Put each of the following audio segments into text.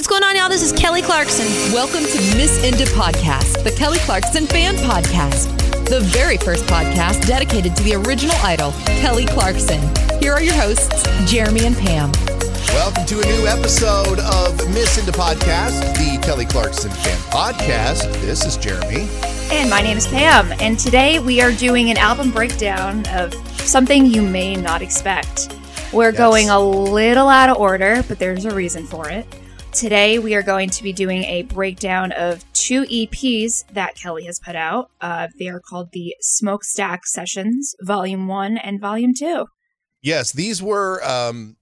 what's going on, y'all? This is Kelly Clarkson. Welcome to Miss Indie Podcast, the Kelly Clarkson fan podcast, the very first podcast dedicated to the original idol, Kelly Clarkson. Here are your hosts, Jeremy and Pam. Welcome to a new episode of Miss Indie Podcast, the Kelly Clarkson fan podcast. This is Jeremy. And my name is Pam. And today we are doing an album breakdown of something you may not expect. We're Yes. going a little out of order, but there's a reason for it. Today we are going to be doing a breakdown of two EPs that Kelly has put out. Uh, they are called the Smokestack Sessions, Volume 1 and Volume 2. Yes, these were um,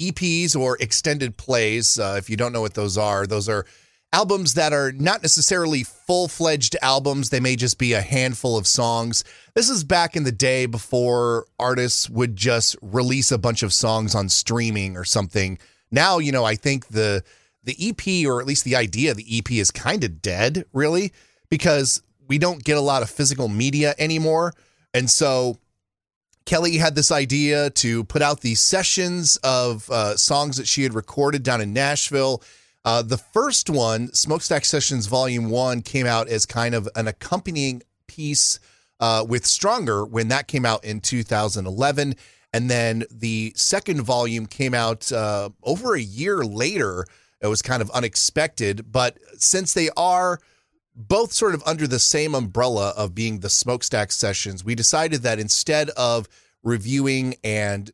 EPs or extended plays. Uh, if you don't know what those are, those are albums that are not necessarily full fledged albums. They may just be a handful of songs. This is back in the day before artists would just release a bunch of songs on streaming or something. Now, you know, I think the the EP or at least the idea of the EP is kind of dead, really, because we don't get a lot of physical media anymore. And so Kelly had this idea to put out these sessions of uh, songs that she had recorded down in Nashville. Uh, the first one, Smokestack Sessions Volume 1, came out as kind of an accompanying piece uh, with Stronger when that came out in 2011. And then the second volume came out uh, over a year later. It was kind of unexpected. But since they are both sort of under the same umbrella of being the smokestack sessions, we decided that instead of reviewing and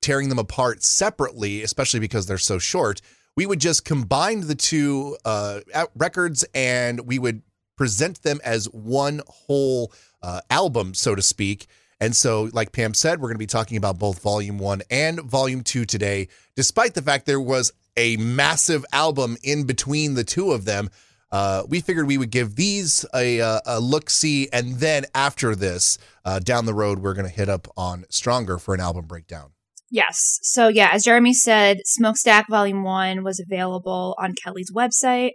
tearing them apart separately, especially because they're so short, we would just combine the two uh, records and we would present them as one whole uh, album, so to speak. And so, like Pam said, we're going to be talking about both Volume 1 and Volume 2 today, despite the fact there was a massive album in between the two of them. Uh, we figured we would give these a, uh, a look see, and then after this, uh, down the road, we're going to hit up on Stronger for an album breakdown. Yes. So, yeah, as Jeremy said, Smokestack Volume 1 was available on Kelly's website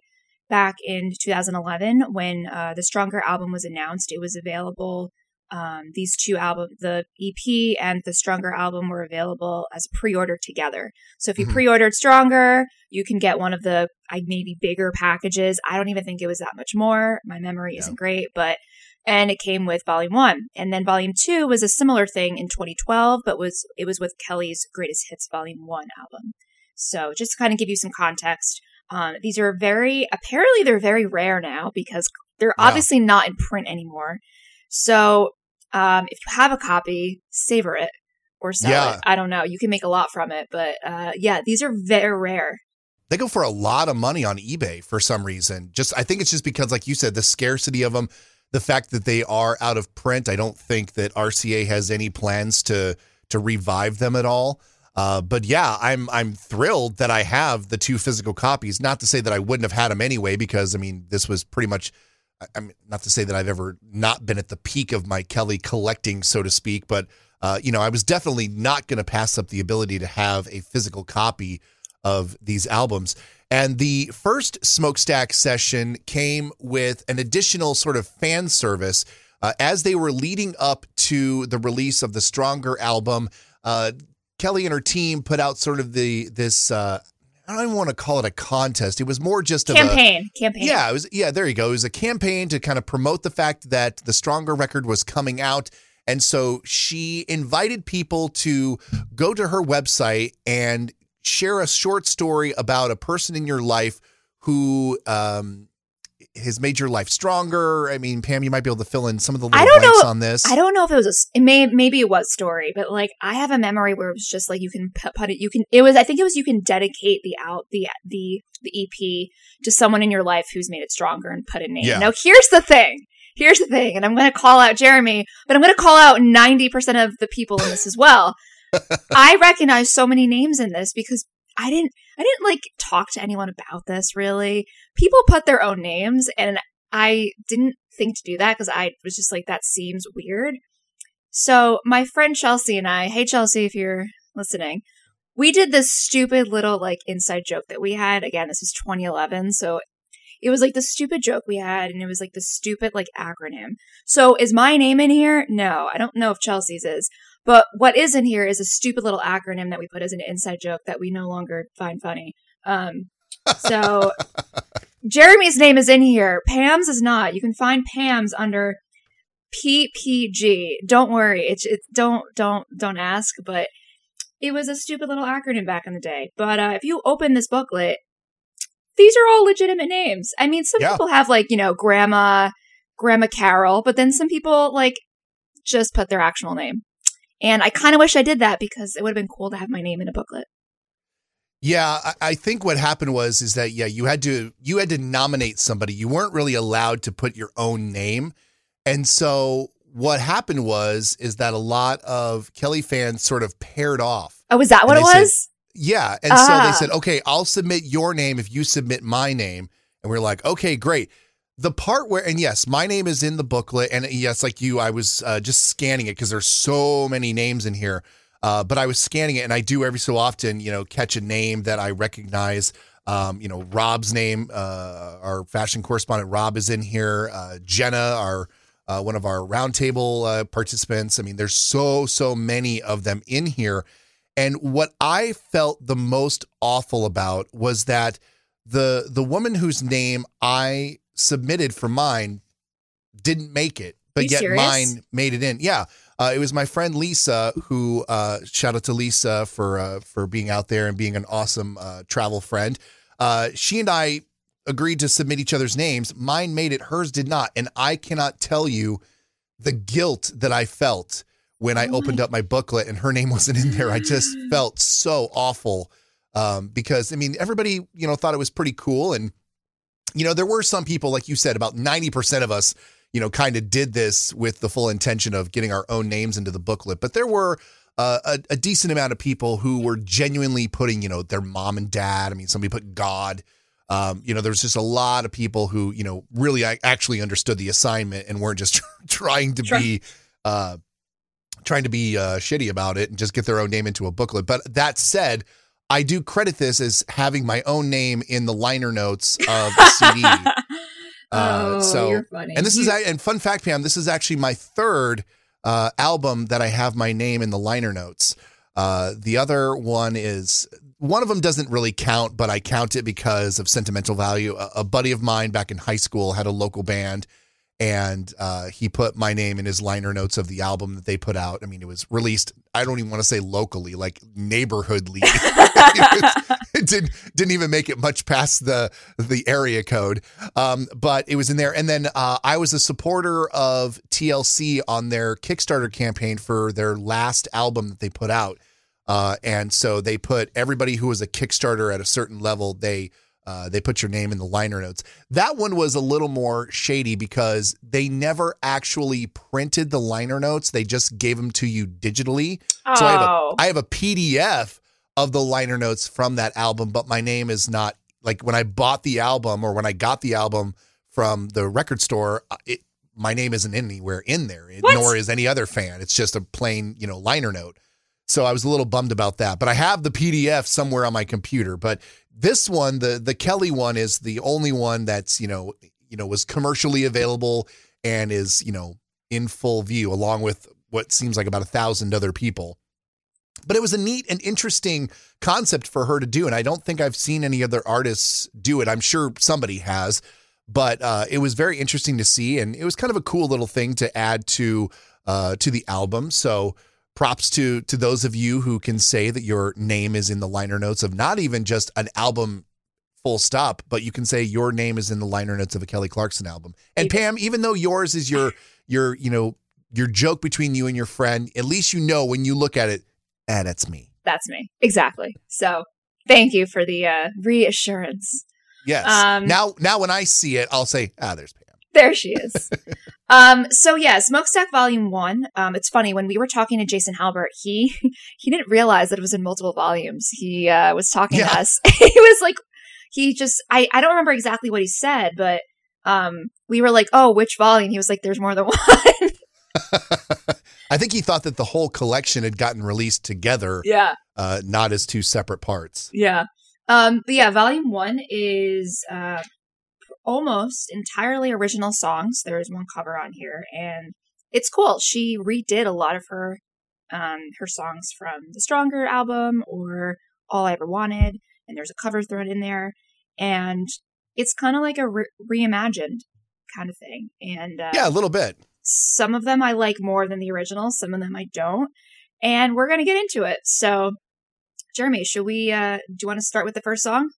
back in 2011 when uh, the Stronger album was announced. It was available. Um, these two albums, the EP and the Stronger album, were available as pre ordered together. So, if you Mhm. pre ordered Stronger, you can get one of the I maybe bigger packages. I don't even think it was that much more. My memory Yeah. isn't great, but and it came with volume one and then volume two was a similar thing in 2012 but was it was with kelly's greatest hits volume one album so just to kind of give you some context um, these are very apparently they're very rare now because they're Yeah. obviously not in print anymore so um, if you have a copy savor it or sell Yeah. it i don't know you can make a lot from it but uh, yeah these are very rare They go for a lot of money on eBay for some reason. Just I think it's just because, like you said, the scarcity of them, the fact that they are out of print. I don't think that RCA has any plans to to revive them at all. Uh, but yeah, I'm I'm thrilled that I have the two physical copies. Not to say that I wouldn't have had them anyway, because I mean this was pretty much. I- mean, not to say that I've ever not been at the peak of my Kelly collecting, so to speak, but uh, you know, I was definitely not going to pass up the ability to have a physical copy of these albums. And the first Smokestack session came with an additional sort of fan service uh, as they were leading up to the release of the Stronger album. Uh, Kelly and her team put out sort of the this. I don't even want to call it a contest. It was more just a, campaign campaign yeah, it was yeah, there you go. It was a campaign to kind of promote the fact that the Stronger record was coming out. And so she invited people to go to her website and share a short story about a person in your life who um has made your life stronger. I mean, Pam, you might be able to fill in some of the little I don't blanks know- on this. I don't know if it was a, it may maybe it was story, but like I have a memory where it was just like you can put, put it, you can it was I think it was you can dedicate the out the the the EP to someone in your life who's made it stronger and put a name. Yeah. Now here's the thing. Here's the thing, and I'm going to call out Jeremy, but I'm going to call out 90% of the people in this as well. I recognize so many names in this because I didn't I didn't like talk to anyone about this really. People put their own names and I didn't think to do that because I was just like that seems weird. So my friend Chelsea and I, hey Chelsea if you're listening, we did this stupid little like inside joke that we had. Again, this was 2011, so it was like the stupid joke we had and it was like the stupid like acronym. So is my name in here? No, I don't know if Chelsea's is. But what is in here is a stupid little acronym that we put as an inside joke that we no longer find funny. Um, So Jeremy's name is in here. Pam's is not. You can find Pam's under PPG. Don't worry. It's it, don't don't don't ask, but it was a stupid little acronym back in the day. But uh, if you open this booklet, these are all legitimate names. I mean, some Yeah. people have like you know Grandma Grandma Carol, but then some people like just put their actual name. And I kind of wish I did that because it would have been cool to have my name in a booklet. Yeah, I, I think what happened was is that yeah, you had to you had to nominate somebody. You weren't really allowed to put your own name. And so what happened was is that a lot of Kelly fans sort of paired off. Oh, was that what it they said- was? Yeah. And so they Ah. said, okay, I'll submit your name if you submit my name. And we're like, okay, great. The part where, and yes, my name is in the booklet. And yes, like you, I was uh, just scanning it because there's so many names in here. Uh, but I was scanning it and I do every so often, you know, catch a name that I recognize. Um, you know, Rob's name, uh, our fashion correspondent Rob is in here. Uh, Jenna, our uh, one of our roundtable uh, participants. I mean, there's so so many of them in here. And what I felt the most awful about was that the the woman whose name I submitted for mine didn't make it, but yet serious? mine made it in. Yeah. Uh, it was my friend Lisa who uh, shout out to Lisa for uh, for being out there and being an awesome uh, travel friend. Uh, she and I agreed to submit each other's names. Mine made it, hers did not, and I cannot tell you the guilt that I felt when I Oh opened up my booklet and her name wasn't in there. I just felt so awful um, because I mean everybody you know thought it was pretty cool and you know there were some people like you said about 90% of us you know kind of did this with the full intention of getting our own names into the booklet but there were uh, a, a decent amount of people who were genuinely putting you know their mom and dad i mean somebody put god um, you know there was just a lot of people who you know really actually understood the assignment and weren't just trying to be uh, trying to be uh, shitty about it and just get their own name into a booklet but that said I do credit this as having my own name in the liner notes of the CD. Uh, oh, so- you're funny. And this is and fun fact, Pam. This is actually my third uh, album that I have my name in the liner notes. Uh, the other one is one of them doesn't really count, but I count it because of sentimental value. A, a buddy of mine back in high school had a local band, and uh, he put my name in his liner notes of the album that they put out. I mean, it was released. I don't even want to say locally, like neighborhoodly. it, it didn't didn't even make it much past the the area code. Um, but it was in there. And then uh, I was a supporter of TLC on their Kickstarter campaign for their last album that they put out. Uh, and so they put everybody who was a Kickstarter at a certain level, they uh, they put your name in the liner notes. That one was a little more shady because they never actually printed the liner notes. They just gave them to you digitally. So I have a Oh. I have a PDF of the liner notes from that album, but my name is not like when I bought the album or when I got the album from the record store. uh, It my name isn't anywhere in there, What? nor is any other fan. It's just a plain you know liner note. So I was a little bummed about that, but I have the PDF somewhere on my computer. But this one, the the Kelly one, is the only one that's you know you know was commercially available and is you know in full view, along with what seems like about a thousand other people. But it was a neat and interesting concept for her to do, and I don't think I've seen any other artists do it. I'm sure somebody has, but uh, it was very interesting to see, and it was kind of a cool little thing to add to uh, to the album. So props to to those of you who can say that your name is in the liner notes of not even just an album full stop but you can say your name is in the liner notes of a kelly clarkson album and pam even though yours is your your you know your joke between you and your friend at least you know when you look at it ah that's me That's me. Exactly. So thank you for the uh, reassurance. yes Um, now now when i see it i'll say ah there's pam There she is. um, so yeah, Smokestack Volume One. Um, it's funny when we were talking to Jason Halbert, he he didn't realize that it was in multiple volumes. He uh, was talking Yeah. to us. he was like, he just I I don't remember exactly what he said, but um, we were like, oh, which volume? He was like, there's more than one. i think he thought that the whole collection had gotten released together yeah. uh not as two separate parts Yeah. Um, but yeah, volume one is uh, almost entirely original songs. There is one cover on here, and it's cool. She redid a lot of her um, her songs from the Stronger album or All I Ever Wanted, and there's a cover thrown in there. and it's kind of like a re- reimagined kind of thing. And uh, Yeah, a little bit. some of them I like more than the original, some of them I don't. And we're going to get into it. So, Jeremy, should we, uh, do you want to start with the first song?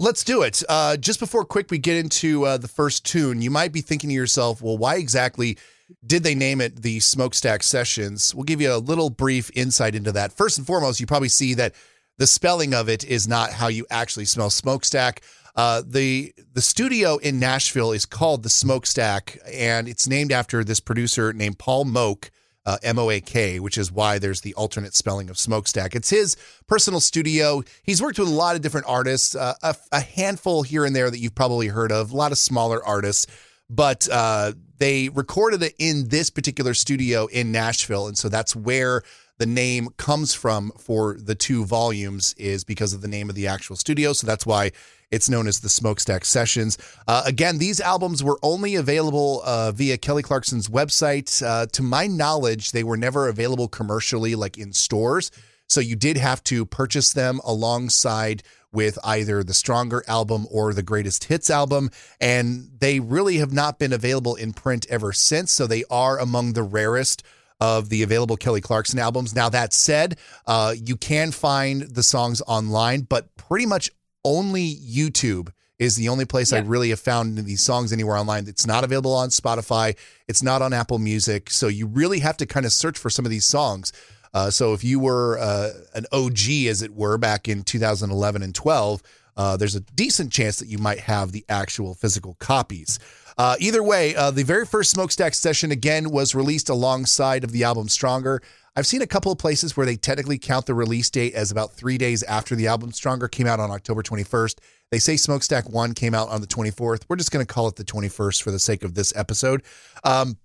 Let's do it. Uh, just before quick we get into uh, the first tune, you might be thinking to yourself, well, why exactly did they name it the Smokestack Sessions? We'll give you a little brief insight into that. First and foremost, you probably see that the spelling of it is not how you actually smell smokestack. Uh, the the studio in Nashville is called the Smokestack, and it's named after this producer named Paul Moak, uh, M O A K, which is why there's the alternate spelling of smokestack. It's his personal studio. He's worked with a lot of different artists, uh, a, a handful here and there that you've probably heard of, a lot of smaller artists, but uh, they recorded it in this particular studio in Nashville, and so that's where the name comes from for the two volumes is because of the name of the actual studio. So that's why it's known as the Smokestack Sessions. Uh, again, these albums were only available uh, via Kelly Clarkson's website. Uh, to my knowledge, they were never available commercially, like in stores. So you did have to purchase them alongside with either the Stronger album or the Greatest Hits album. And they really have not been available in print ever since. So they are among the rarest of the available Kelly Clarkson albums. Now, that said, uh, you can find the songs online, but pretty much only YouTube is the only place I really have found these songs anywhere online. It's not available on Spotify, it's not on Apple Music. So you really have to kind of search for some of these songs. Uh, so if you were uh, an OG, as it were, back in 2011 and 12, uh, there's a decent chance that you might have the actual physical copies. Uh, either way, uh, the very first Smokestack session again was released alongside of the album Stronger. I've seen a couple of places where they technically count the release date as about three days after the album Stronger came out on October 21st. They say Smokestack 1 came out on the 24th. We're just going to call it the 21st for the sake of this episode. Um,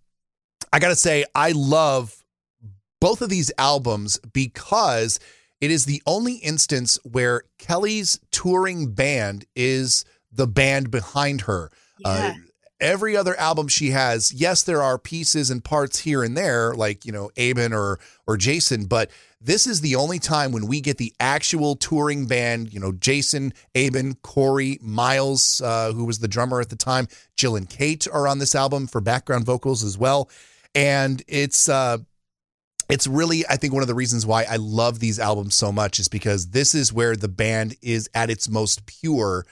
I got to say, I love both of these albums because it is the only instance where Kelly's touring band is the band behind her. Uh, Yeah. Every other album she has, yes, there are pieces and parts here and there, like you know Aben or or Jason, but this is the only time when we get the actual touring band. You know, Jason, Aben, Corey, Miles, uh, who was the drummer at the time, Jill and Kate are on this album for background vocals as well, and it's. uh it's really i think one of the reasons why i love these albums so much is because this is where the band is at its most pure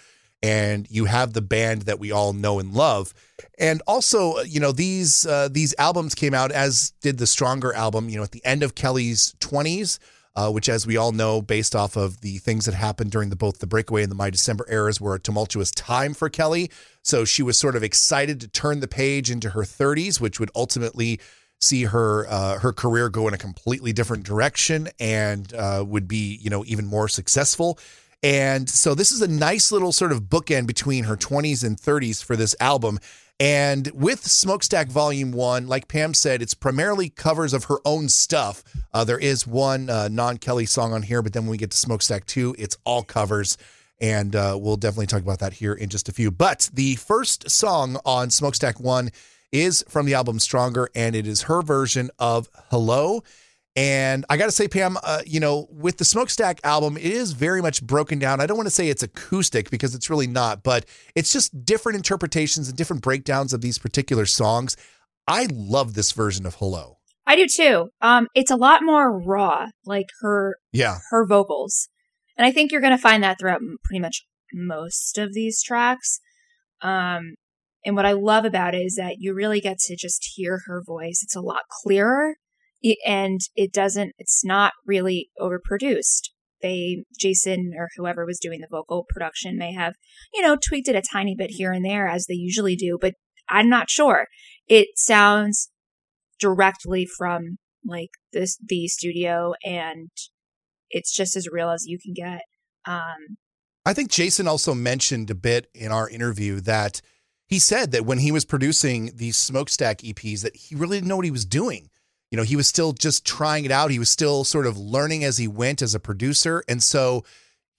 and you have the band that we all know and love and also you know these uh, these albums came out as did the stronger album you know at the end of kelly's 20s uh, which as we all know based off of the things that happened during the both the breakaway and the my december eras were a tumultuous time for kelly so she was sort of excited to turn the page into her 30s which would ultimately see her uh, her career go in a completely different direction and uh, would be you know even more successful. And so this is a nice little sort of bookend between her 20s and 30s for this album. And with Smokestack Volume One, like Pam said, it's primarily covers of her own stuff. Uh, there is one uh, non Kelly song on here, but then when we get to Smokestack Two, it's all covers. And uh, we'll definitely talk about that here in just a few. But the first song on Smokestack One is from the album Stronger, and it is her version of Hello. And I got to say, Pam, uh, you know, with the Smokestack album, it is very much broken down. I don't want to say it's acoustic because it's really not, but it's just different interpretations and different breakdowns of these particular songs. I love this version of Hello. I do too. Um, it's a lot more raw, like her Yeah. her vocals, and I think you're going to find that throughout pretty much most of these tracks. Um, and what I love about it is that you really get to just hear her voice. It's a lot clearer, and it doesn't. It's not really overproduced. They, Jason or whoever was doing the vocal production, may have, you know, tweaked it a tiny bit here and there as they usually do, but I'm not sure. It sounds directly from like this the studio and it's just as real as you can get um I think Jason also mentioned a bit in our interview that he said that when he was producing these smokestack EPs that he really didn't know what he was doing. You know, he was still just trying it out. He was still sort of learning as he went as a producer. And so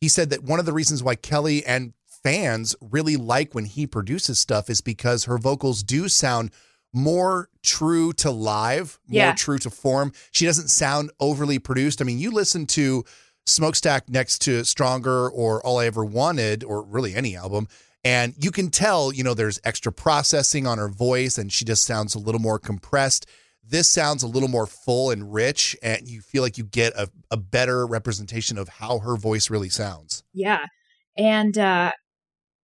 he said that one of the reasons why Kelly and fans really like when he produces stuff is because her vocals do sound more true to live, more Yeah. true to form. She doesn't sound overly produced. I mean, you listen to Smokestack next to Stronger or All I Ever Wanted, or really any album. And you can tell, you know, there's extra processing on her voice and she just sounds a little more compressed. This sounds a little more full and rich, and you feel like you get a, a better representation of how her voice really sounds. Yeah. And uh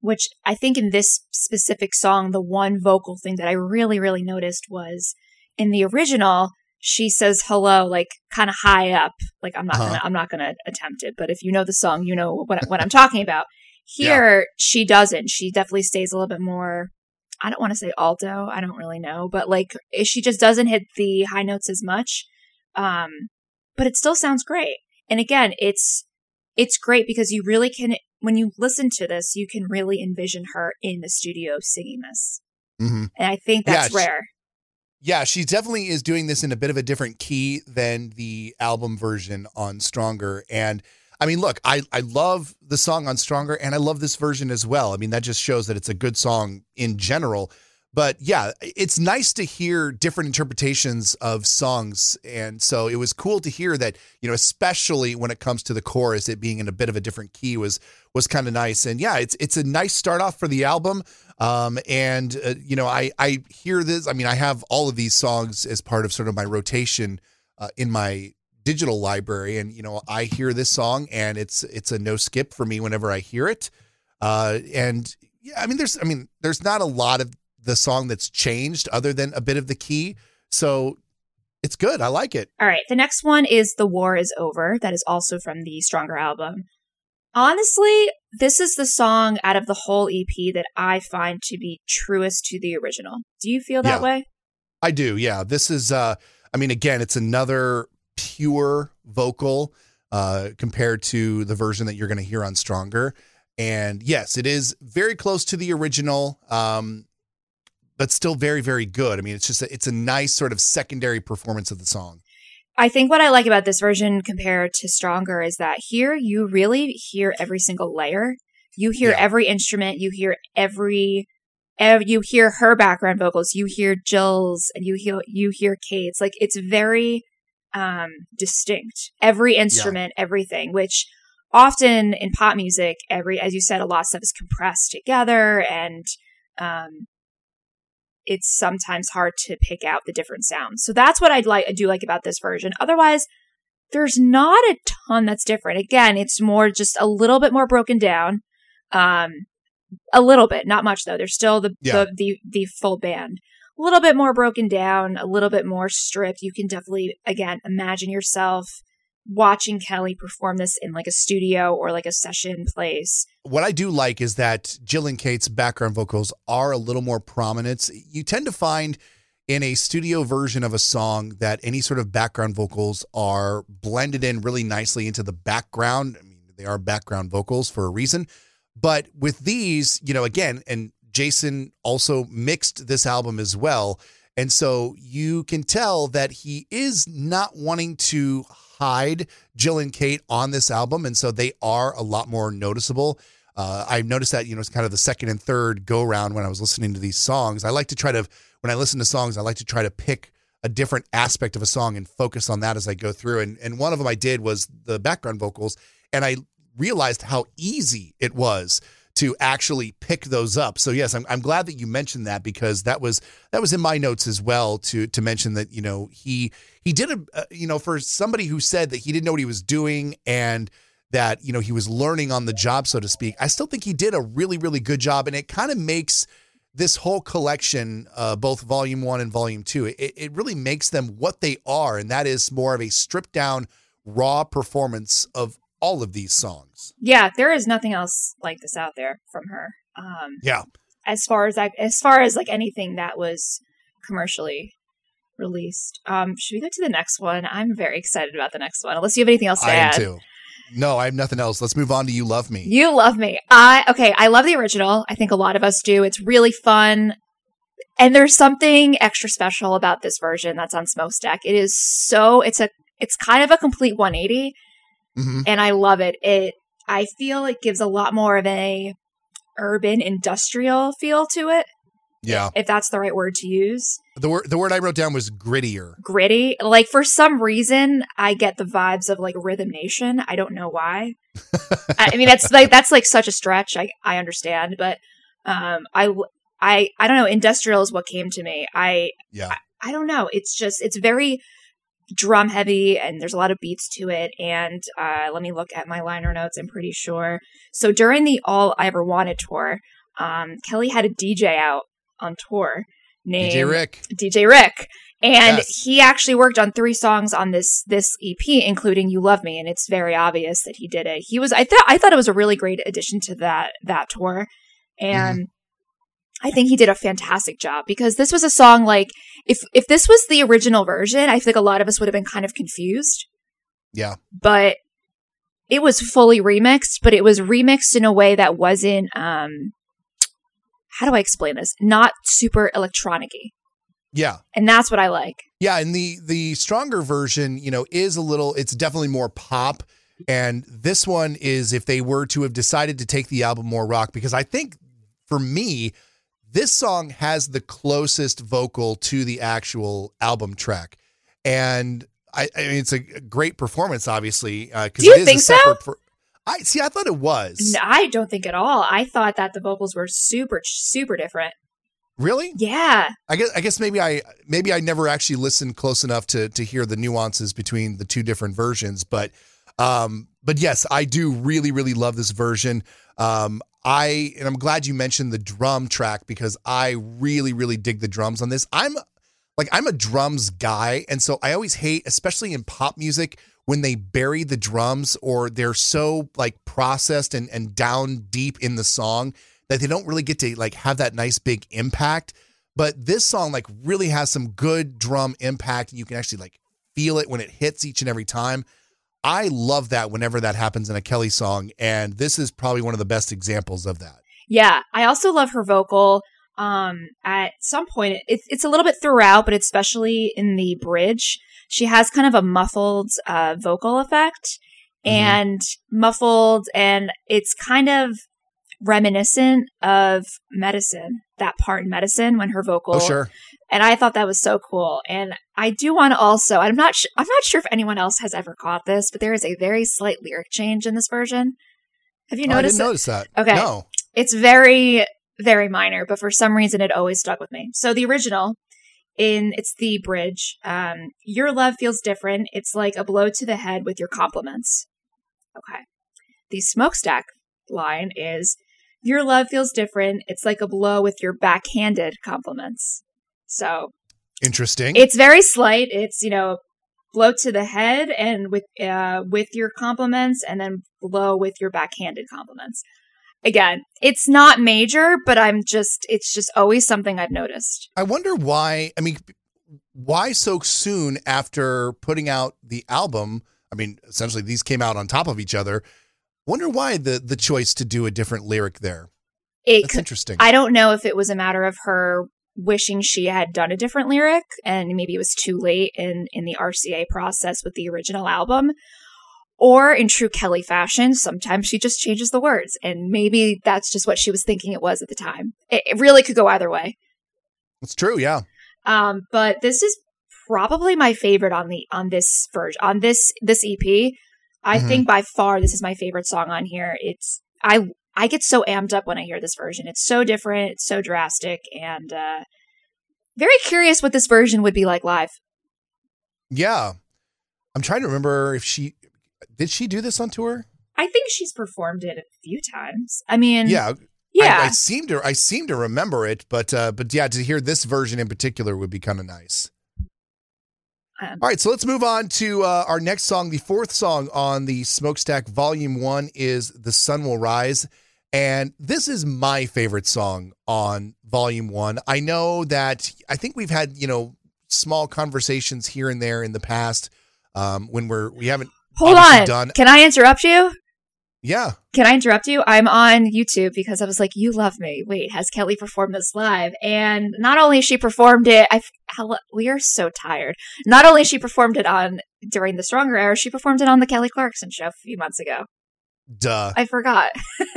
which I think in this specific song, the one vocal thing that I really, really noticed was in the original, she says hello like kind of high up. Like I'm not Uh-huh. gonna I'm not gonna attempt it, but if you know the song, you know what what I'm talking about. Here she doesn't. She definitely stays a little bit more I don't want to say alto, I don't really know, but like she just doesn't hit the high notes as much. Um but it still sounds great. And again, it's it's great because you really can when you listen to this, you can really envision her in the studio singing this. Mm-hmm. And I think that's Yeah, she- rare. Yeah, she definitely is doing this in a bit of a different key than the album version on Stronger. And I mean, look, I, I love the song on Stronger and I love this version as well. I mean, that just shows that it's a good song in general. But yeah, it's nice to hear different interpretations of songs. And so it was cool to hear that, you know, especially when it comes to the chorus, it being in a bit of a different key was was kind of nice. And yeah, it's it's a nice start off for the album. Um, and uh, you know, I I hear this. I mean, I have all of these songs as part of sort of my rotation uh, in my digital library, and you know, I hear this song, and it's it's a no skip for me whenever I hear it. Uh, and yeah, I mean, there's I mean, there's not a lot of the song that's changed other than a bit of the key, so it's good. I like it. All right. The next one is The War is Over. That is also from the Stronger album. Honestly, this is the song out of the whole EP that I find to be truest to the original. Do you feel that Yeah. way? I do, yeah. This is uh I mean again, it's another pure vocal uh compared to the version that you're going to hear on Stronger. And yes, it is very close to the original um but still very very good. I mean, it's just a, it's a nice sort of secondary performance of the song. I think what I like about this version compared to Stronger is that here you really hear every single layer. You hear Yeah. every instrument. You hear every, ev- you hear her background vocals. You hear Jill's, and you hear you hear Kate's. Like it's very um distinct. Every instrument, everything. Which often in pop music, every as you said, a lot of stuff is compressed together, and um it's sometimes hard to pick out the different sounds. So that's what I'd like I do like about this version. Otherwise, there's not a ton that's different. Again, it's more just a little bit more broken down. Um a little bit, not much though. There's still the Yeah. the, the the full band. A little bit more broken down, a little bit more stripped. You can definitely again imagine yourself watching Kelly perform this in like a studio or like a session place. What I do like is that Jill and Kate's background vocals are a little more prominent. You tend to find in a studio version of a song that any sort of background vocals are blended in really nicely into the background. I mean, they are background vocals for a reason. But with these, you know, again, and Jason also mixed this album as well. And so you can tell that he is not wanting to hide Jill and Kate on this album. And so they are a lot more noticeable. Uh, I noticed that, you know, it's kind of the second and third go round when I was listening to these songs. I like to try to, when I listen to songs, I like to try to pick a different aspect of a song and focus on that as I go through. And, and one of them I did was the background vocals. And I realized how easy it was to actually pick those up. So yes, I'm, I'm glad that you mentioned that because that was that was in my notes as well to to mention that you know he he did a uh, you know for somebody who said that he didn't know what he was doing and that you know he was learning on the job so to speak. I still think he did a really really good job and it kind of makes this whole collection uh, both volume 1 and volume 2 it, it really makes them what they are and that is more of a stripped down raw performance of all of these songs. Yeah, there is nothing else like this out there from her. Um, Yeah. as far as I, as far as like anything that was commercially released. Um, should we go to the next one? I'm very excited about the next one. Unless you have anything else to I am add. too. No, I have nothing else. Let's move on to You Love Me. You love me. I okay. I love the original. I think a lot of us do. It's really fun, and there's something extra special about this version that's on Smokestack. It is so. It's a. It's kind of a complete 180, Mhm. and I love it. It. I feel it gives a lot more of a urban industrial feel to it. Yeah. if that's the right word to use. The word the word I wrote down was grittier. Gritty. Like for some reason, I get the vibes of like Rhythm Nation. I don't know why. I, I mean, that's like that's like such a stretch. I I understand, but um, I I I don't know. Industrial is what came to me. I Yeah. I don't know. It's just it's very drum heavy and there's a lot of beats to it. And uh, let me look at my liner notes. I'm pretty sure. So during the All I Ever Wanted tour, um, Kelly had a DJ out on tour named DJ Rick. DJ Rick. And Yes. he actually worked on three songs on this this EP, including "You Love Me," and it's very obvious that he did it. He was I thought I thought it was a really great addition to that that tour, and I think he did a fantastic job because this was a song like if if this was the original version, I think a lot of us would have been kind of confused, Yeah. but it was fully remixed, but it was remixed in a way that wasn't um how do I explain this? Not super electronic-y. Yeah. And that's what I like. Yeah, and the the stronger version, you know, is a little it's definitely more pop and this one is if they were to have decided to take the album more rock because I think for me this song has the closest vocal to the actual album track. And I, I mean it's a great performance obviously uh Do you it is think a so? per- I see I thought it was. No, I don't think at all. I thought that the vocals were super, super different. Really? Yeah. I guess I guess maybe I maybe I never actually listened close enough to to hear the nuances between the two different versions, but um but yes, I do really really love this version. Um I and I'm glad you mentioned the drum track because I really really dig the drums on this. I'm like I'm a drums guy and so I always hate especially in pop music when they bury the drums or they're so like processed and and down deep in the song that they don't really get to like have that nice big impact. But this song like really has some good drum impact and you can actually like feel it when it hits each and every time. I love that whenever that happens in a Kelly song and this is probably one of the best examples of that. Yeah. I also love her vocal. Um, at some point, it's it's a little bit throughout, but especially in the bridge, she has kind of a muffled uh, vocal effect, Mhm. and muffled, and it's kind of reminiscent of medicine. That part in medicine when her vocal Oh sure. and I thought that was so cool. And I do want to also, I'm not, sh- I'm not sure if anyone else has ever caught this, but there is a very slight lyric change in this version. Have you Oh, I noticed didn't it? notice that. Okay. No. It's very, very minor, but for some reason it always stuck with me. So the original, in it's the bridge. Um, your love feels different. It's like a blow to the head with your compliments. Okay. The smokestack line is your love feels different. It's like a blow with your backhanded compliments. So Interesting. it's very slight. It's you know blow to the head and with uh with your compliments, and then blow with your backhanded compliments. Again, it's not major, but I'm just it's just always something I've noticed. I wonder why. I mean, why so soon after putting out the album? I mean, essentially these came out on top of each other. Wonder why the the choice to do a different lyric there. It That's interesting. I don't know if it was a matter of her wishing she had done a different lyric and maybe it was too late in in the RCA process with the original album or in true Kelly fashion sometimes she just changes the words and maybe that's just what she was thinking it was at the time it, it really could go either way It's true. Yeah. um but this is probably my favorite on the on this version on this this EP I Mhm. think by far this is my favorite song on here it's I I get so amped up when I hear this version. It's so different, it's so drastic, and uh, very curious what this version would be like live. Yeah. I'm trying to remember if she did she do this on tour. I think she's performed it a few times. I mean, Yeah. yeah, I, I seem to I seem to remember it, but uh, but yeah, to hear this version in particular would be kind of nice. Um, All right, so let's move on to uh, our next song. The fourth song on the Smokestack Volume One is "The Sun Will Rise," and this is my favorite song on Volume One. I know that I think we've had you know small conversations here and there in the past um, when we're we haven't. hold on. done- Can I interrupt you? Yeah, Can I interrupt you? I'm on YouTube because I was like, "You love me." Wait, has Kelly performed this live? And not only she performed it, I we are so tired. Not only she performed it on during the Stronger era, she performed it on the Kelly Clarkson show a few months ago. duh. I forgot.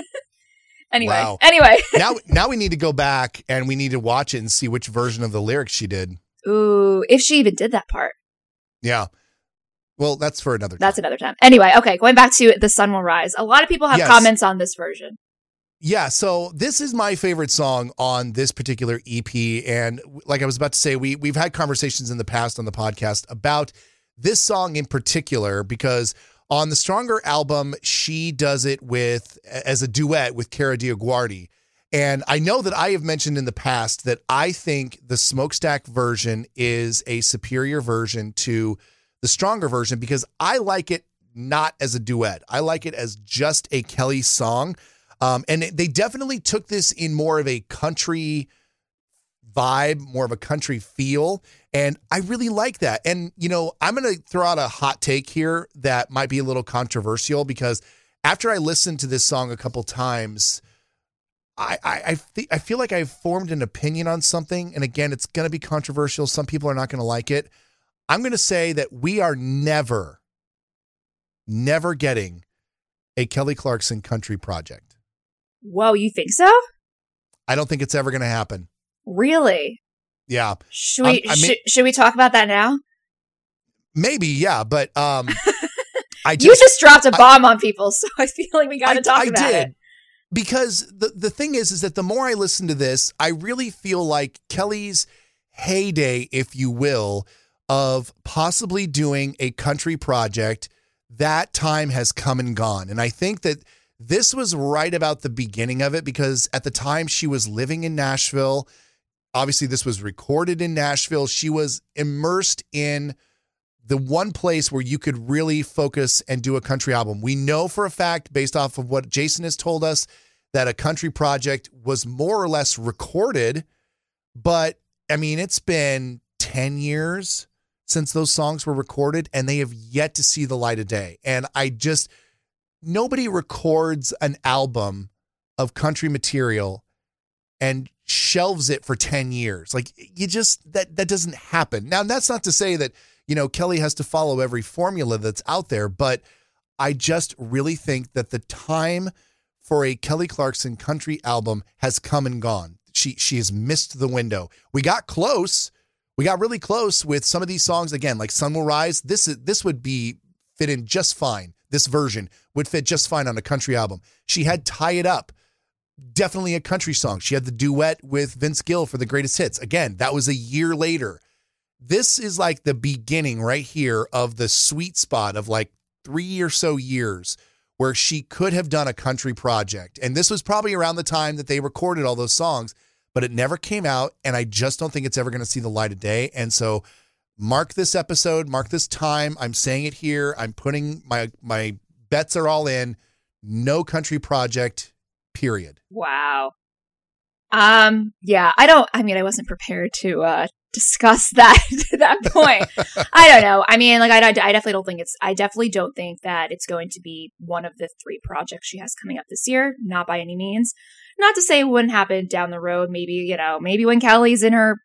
Anyway, Wow. anyway. now, now we need to go back and we need to watch it and see which version of the lyrics she did. Ooh, if she even did that part. Yeah. Well, that's for another. Time. That's another time. Anyway, okay, going back to The Sun Will Rise. A lot of people have Yes. comments on this version. Yeah, so this is my favorite song on this particular EP, and like I was about to say, we we've had conversations in the past on the podcast about this song in particular because on the Stronger album, she does it with as a duet with Kara DioGuardi, and I know that I have mentioned in the past that I think the Smokestack version is a superior version to the Stronger version because I like it not as a duet. I like it as just a Kelly song. Um, and they definitely took this in more of a country vibe, more of a country feel. And I really like that. And, you know, I'm going to throw out a hot take here that might be a little controversial because after I listened to this song a couple times, I, I, I, th- I feel like I've formed an opinion on something. And again, it's going to be controversial. Some people are not going to like it. I'm going to say that we are never, never getting a Kelly Clarkson country project. Whoa, you think so? I don't think it's ever going to happen. Really? Yeah, Should we Um, I mean- should, should we talk about that now? maybe. Yeah, but um, I you just dropped a bomb on people, so I feel like we got to I, talk I about did it. because the the thing is, is that the more I listen to this, I really feel like Kelly's heyday, if you will, of possibly doing a country project. That time has come and gone, and I think that this was right about the beginning of it because at the time she was living in Nashville. Obviously, this was recorded in Nashville. She was immersed in the one place where you could really focus and do a country album. We know for a fact, based off of what Jason has told us, that a country project was more or less recorded. But I mean, it's been 10 years since those songs were recorded, and they have yet to see the light of day. And I just, nobody records an album of country material and shelves it for 10 years. Like you just that that doesn't happen. Now that's not to say that, you know, Kelly has to follow every formula that's out there, but I just really think that the time for a Kelly Clarkson country album has come and gone. She she has missed the window. We got close. We got really close with some of these songs again, like Sun Will Rise. This is this would be fit in just fine. This version would fit just fine on a country album. She had Tie It Up definitely a country song. She had the duet with Vince Gill for the greatest hits. Again, that was a year later. This is like the beginning right here of the sweet spot of like three or so years where she could have done a country project. And this was probably around the time that they recorded all those songs, but it never came out. And I just don't think it's ever going to see the light of day. And so mark this episode, mark this time. I'm saying it here. I'm putting my my bets are all in. No country project, period. Wow. Um. Yeah. I don't. I mean, I wasn't prepared to uh discuss that to that point. I don't know. I mean, like, I, I, I definitely don't think it's. I definitely don't think that it's going to be one of the three projects she has coming up this year. Not by any means. Not to say it wouldn't happen down the road. Maybe you know. Maybe when Kelly's in her.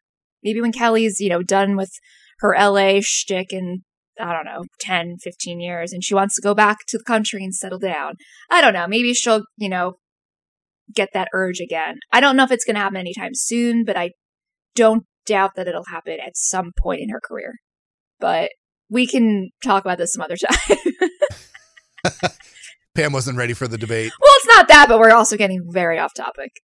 Maybe when Kelly's you know done with her LA shtick and I don't know, 10, 15 years, and she wants to go back to the country and settle down. I don't know. Maybe she'll, you know, get that urge again. I don't know if it's going to happen anytime soon, but I don't doubt that it'll happen at some point in her career. But we can talk about this some other time. Pam wasn't ready for the debate. well, it's not that, but we're also getting very off topic.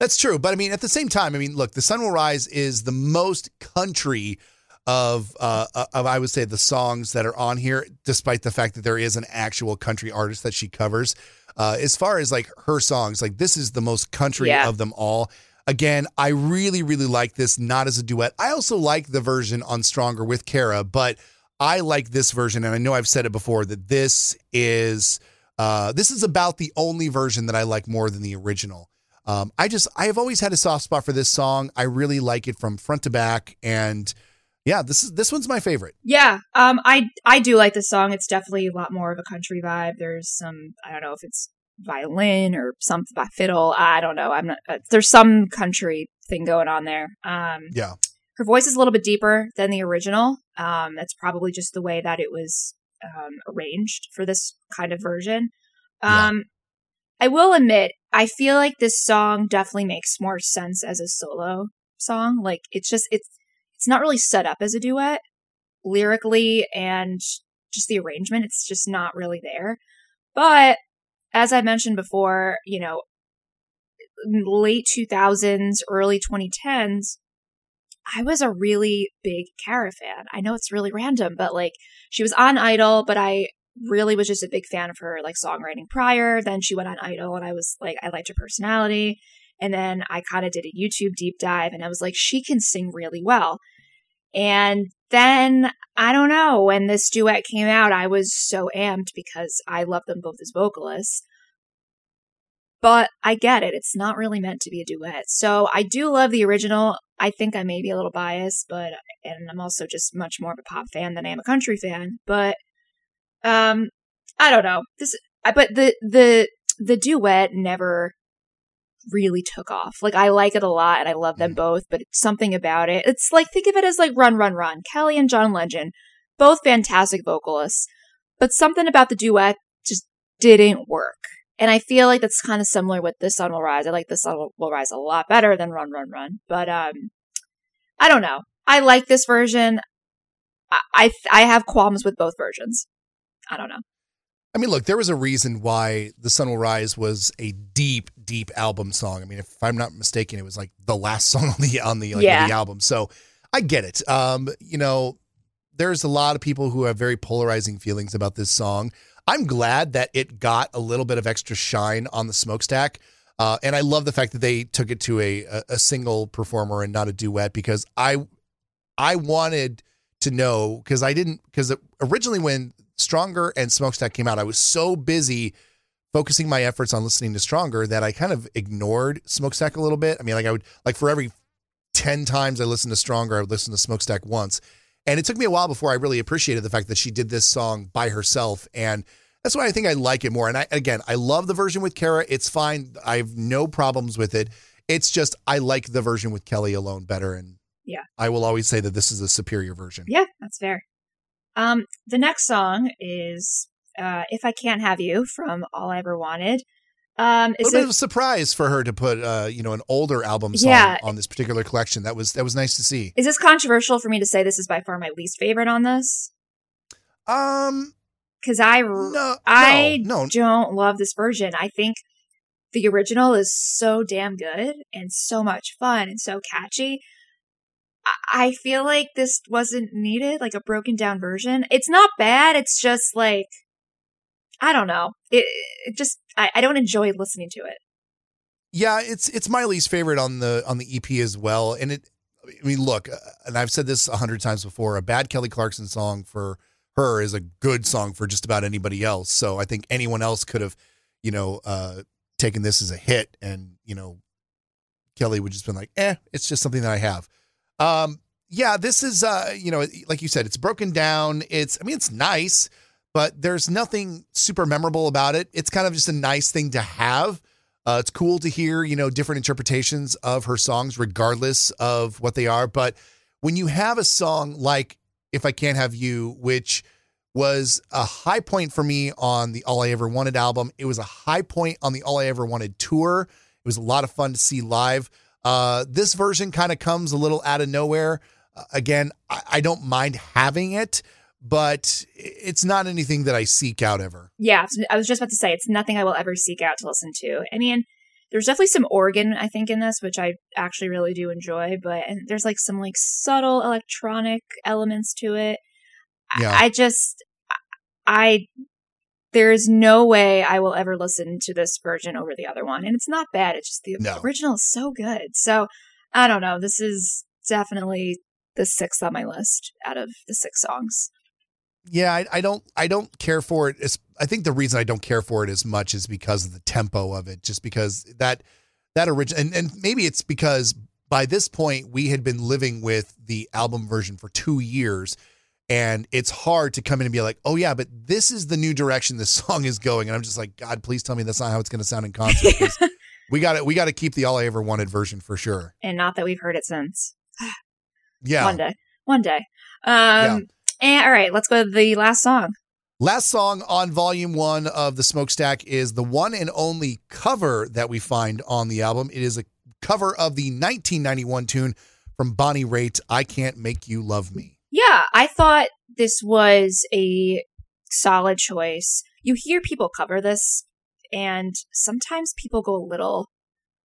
That's true. But I mean, at the same time, I mean, look, The Sun Will Rise is the most country of, uh, of I would say, the songs that are on here, despite the fact that there is an actual country artist that she covers. Uh, as far as like her songs, like this is the most country Yeah. of them all. Again, I really, really like this, not as a duet. I also like the version on Stronger with Kara, but I like this version, and I know I've said it before that this is uh, this is about the only version that I like more than the original. Um, I just I have always had a soft spot for this song. I really like it from front to back, and yeah, this is this one's my favorite. Yeah, um, I I do like this song. It's definitely a lot more of a country vibe. There's some I don't know if it's violin or something by fiddle. I don't know. I'm not. Uh, there's some country thing going on there. Um, Yeah, her voice is a little bit deeper than the original. Um, that's probably just the way that it was um, arranged for this kind of version. Yeah. Um, I will admit, I feel like this song definitely makes more sense as a solo song. Like it's just it's it's not really set up as a duet lyrically and just the arrangement. It's just not really there. But as I mentioned before, you know, late 2000s, early 2010s, I was a really big Kara fan. I know it's really random, but like she was on Idol, but I really was just a big fan of her like songwriting prior. Then she went on Idol and I was like, I liked her personality. And then I kind of did a YouTube deep dive and I was like, she can sing really well. And then I don't know, when this duet came out, I was so amped because I love them both as vocalists. But I get it. It's not really meant to be a duet. So I do love the original. I think I may be a little biased, but and I'm also just much more of a pop fan than I am a country fan. But um I don't know. This but the the the duet never really took off. Like I like it a lot and I love them mm. both, but it's something about it. It's like think of it as like Run Run Run. Kelly and John Legend, both fantastic vocalists, but something about the duet just didn't work. And I feel like that's kind of similar with This Sun Will Rise. I like This Sun Will Rise a lot better than Run Run Run, but um I don't know. I like this version. I I, I have qualms with both versions. I don't know. I mean, look, there was a reason why The Sun Will Rise was a deep, deep album song. I mean, if I'm not mistaken, it was like the last song on the on the, like, yeah. the album. So I get it. Um, you know, there's a lot of people who have very polarizing feelings about this song. I'm glad that it got a little bit of extra shine on the smoakstack. Uh, and I love the fact that they took it to a, a, a single performer and not a duet because I I wanted to know because I didn't because originally when Stronger and Smoakstack came out, I was so busy focusing my efforts on listening to Stronger that I kind of ignored Smoakstack a little bit. I mean, like I would like for every 10 times I listened to Stronger, I would listen to Smoakstack once. And it took me a while before I really appreciated the fact that she did this song by herself. And that's why I think I like it more. And I, again, I love the version with Kara. It's fine. I have no problems with it. It's just I like the version with Kelly alone better. And yeah, I will always say that this is a superior version. Yeah, that's fair. Um, the next song is uh, "If I Can't Have You" from All I Ever Wanted. Um, a little bit of a surprise for her to put, uh, you know, an older album song yeah. on this particular collection. That was that was nice to see. Is this controversial for me to say this is by far my least favorite on this? Um, because I no, I no, no. don't love this version. I think the original is so damn good and so much fun and so catchy. I feel like this wasn't needed, like a broken down version. It's not bad. It's just like, I don't know. It, it just, I, I don't enjoy listening to it. Yeah, it's it's my least favorite on the on the EP as well. And it, I mean, look, uh, and I've said this a hundred times before. A bad Kelly Clarkson song for her is a good song for just about anybody else. So I think anyone else could have, you know, uh, taken this as a hit, and you know, Kelly would just been like, eh, it's just something that I have. Um, yeah, this is uh, you know, like you said, it's broken down. It's I mean, it's nice, but there's nothing super memorable about it. It's kind of just a nice thing to have. Uh, it's cool to hear, you know, different interpretations of her songs, regardless of what they are. But when you have a song like "If I Can't Have You," which was a high point for me on the All I Ever Wanted album, it was a high point on the All I Ever Wanted tour. It was a lot of fun to see live. Uh, this version kind of comes a little out of nowhere. Uh, again, I, I, don't mind having it, but it's not anything that I seek out ever. Yeah, I was just about to say it's nothing I will ever seek out to listen to. I mean, there's definitely some organ I think in this, which I actually really do enjoy, but and there's like some like subtle electronic elements to it. Yeah. I, I just I there is no way I will ever listen to this version over the other one. And it's not bad. It's just the no. original is so good. So I don't know. This is definitely the sixth on my list out of the six songs. Yeah, I, I don't I don't care for it. It's, I think the reason I don't care for it as much is because of the tempo of it. Just because that that original and, and maybe it's because by this point we had been living with the album version for two years and it's hard to come in and be like, oh yeah, but this is the new direction this song is going, and I'm just like, God, please tell me that's not how it's going to sound in concert. we got to we got to keep the all I ever wanted version for sure, and not that we've heard it since. yeah, one day, one day. Um, yeah. And all right, let's go to the last song. Last song on volume one of the Smoakstack is the one and only cover that we find on the album. It is a cover of the 1991 tune from Bonnie Raitt, I Can't Make You Love Me. Yeah, I thought this was a solid choice. You hear people cover this, and sometimes people go a little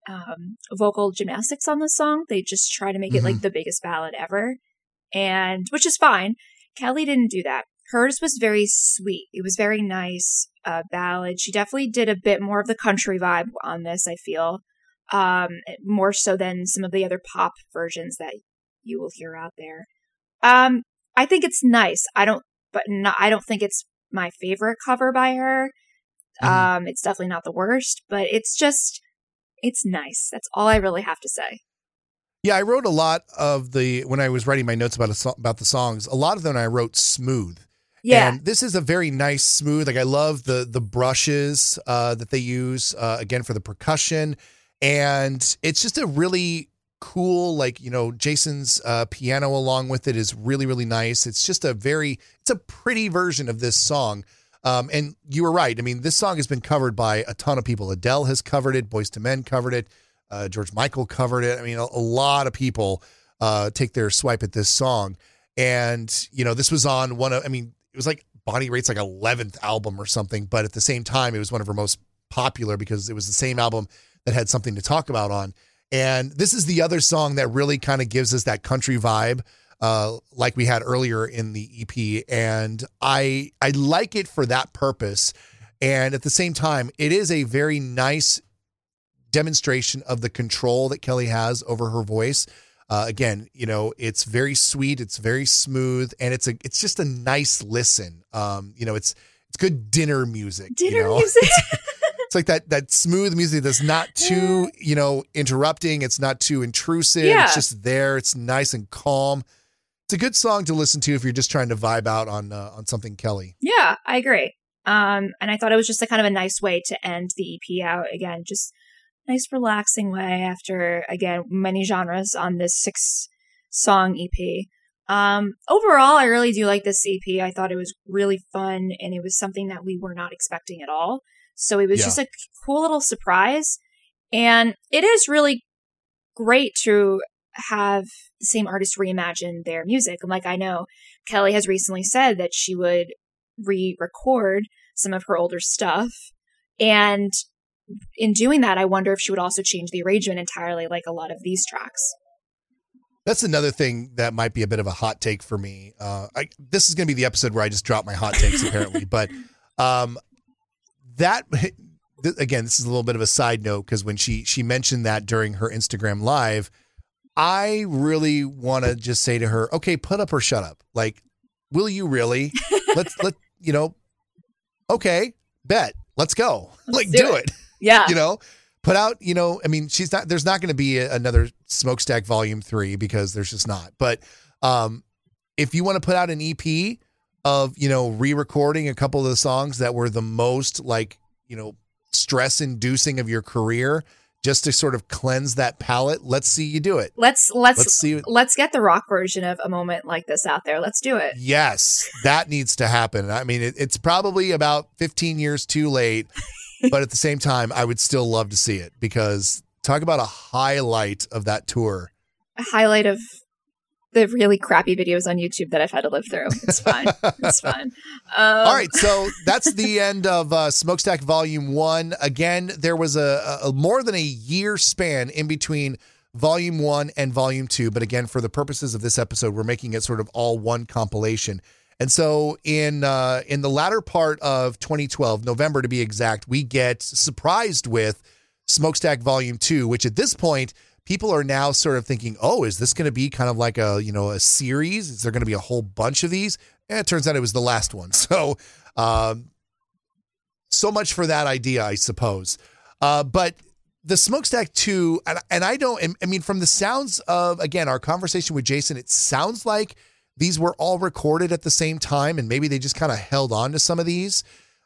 um, vocal gymnastics on the song. They just try to make it like the biggest ballad ever, and which is fine. Kelly didn't do that. Hers was very sweet. It was very nice uh, ballad. She definitely did a bit more of the country vibe on this. I feel um, more so than some of the other pop versions that you will hear out there. Um, I think it's nice. I don't, but not, I don't think it's my favorite cover by her. Mhm. Um, it's definitely not the worst, but it's just, it's nice. That's all I really have to say. Yeah, I wrote a lot of the when I was writing my notes about a about the songs. A lot of them I wrote smooth. Yeah. And this is a very nice smooth. Like I love the the brushes uh, that they use uh, again for the percussion, and it's just a really cool like you know Jason's uh, piano along with it is really really nice. It's just a very it's a pretty version of this song. Um, and you were right. I mean, this song has been covered by a ton of people. Adele has covered it. Boyz II Men covered it. Uh, George Michael covered it. I mean, a, a lot of people uh, take their swipe at this song. And you know, this was on one of. I mean, it was like Bonnie Raitt's like eleventh album or something, but at the same time, it was one of her most popular because it was the same album that had something to talk about on. And this is the other song that really kind of gives us that country vibe, uh, like we had earlier in the EP. And I I like it for that purpose. And at the same time, it is a very nice demonstration of the control that Kelly has over her voice. Uh, again, you know, it's very sweet, it's very smooth, and it's a it's just a nice listen. Um, you know, it's it's good dinner music. you Dinner know? music. It's like that that smooth music that's not too, you know, interrupting. It's not too intrusive. Yeah. It's just there. It's nice and calm. It's a good song to listen to if you're just trying to vibe out on uh, on something Kelly. Yeah, I agree. Um, and I thought it was just a kind of a nice way to end the EP out. Again, just nice, relaxing way after again many genres on this six song EP. Um, overall, I really do like this EP. I thought it was really fun, and it was something that we were not expecting at all. So it was Yeah. just a cool little surprise, and it is really great to have the same artist reimagine their music. And like I know Kelly has recently said that she would re-record some of her older stuff, and in doing that, I wonder if she would also change the arrangement entirely, like a lot of these tracks. That's another thing that might be a bit of a hot take for me. Uh, I, this is going to be the episode where I just drop my hot takes, apparently. But um, that th- again, this is a little bit of a side note because when she she mentioned that during her Instagram live, I really want to just say to her, okay, put up or shut up. Like, will you really? Let's let you know. Okay, bet. Let's go. like, do do it. it Yeah. you know put out you know i mean she's not there's not going to be a, another smoakstack volume three because there's just not but um if you want to put out an ep of you know re-recording a couple of the songs that were the most like you know stress inducing of your career just to sort of cleanse that palette let's see you do it Let's let's let's see let's get the rock version of a moment like this out there. Let's do it. Yes, that needs to happen. I mean, it, it's probably about 15 years too late, but at the same time, I would still love to see it because talk about a highlight of that tour. A highlight of the really crappy videos on YouTube that I've had to live through. It's fine. it's fine. Um, All right, so that's the end of uh, Smoakstack Volume One. Again, there was a, a more than a year span in between Volume One and Volume Two, but again, for the purposes of this episode, we're making it sort of all one compilation. And so, in uh, in the latter part of 2012, November to be exact, we get surprised with Smoakstack Volume Two, which at this point people are now sort of thinking, oh, is this going to be kind of like a you know a series? Is there going to be a whole bunch of these? And it turns out it was the last one. So, um, so much for that idea, I suppose. Uh, but the smoakstack two, and, and I don't. I mean, from the sounds of again our conversation with Jason, it sounds like these were all recorded at the same time, and maybe they just kind of held on to some of these.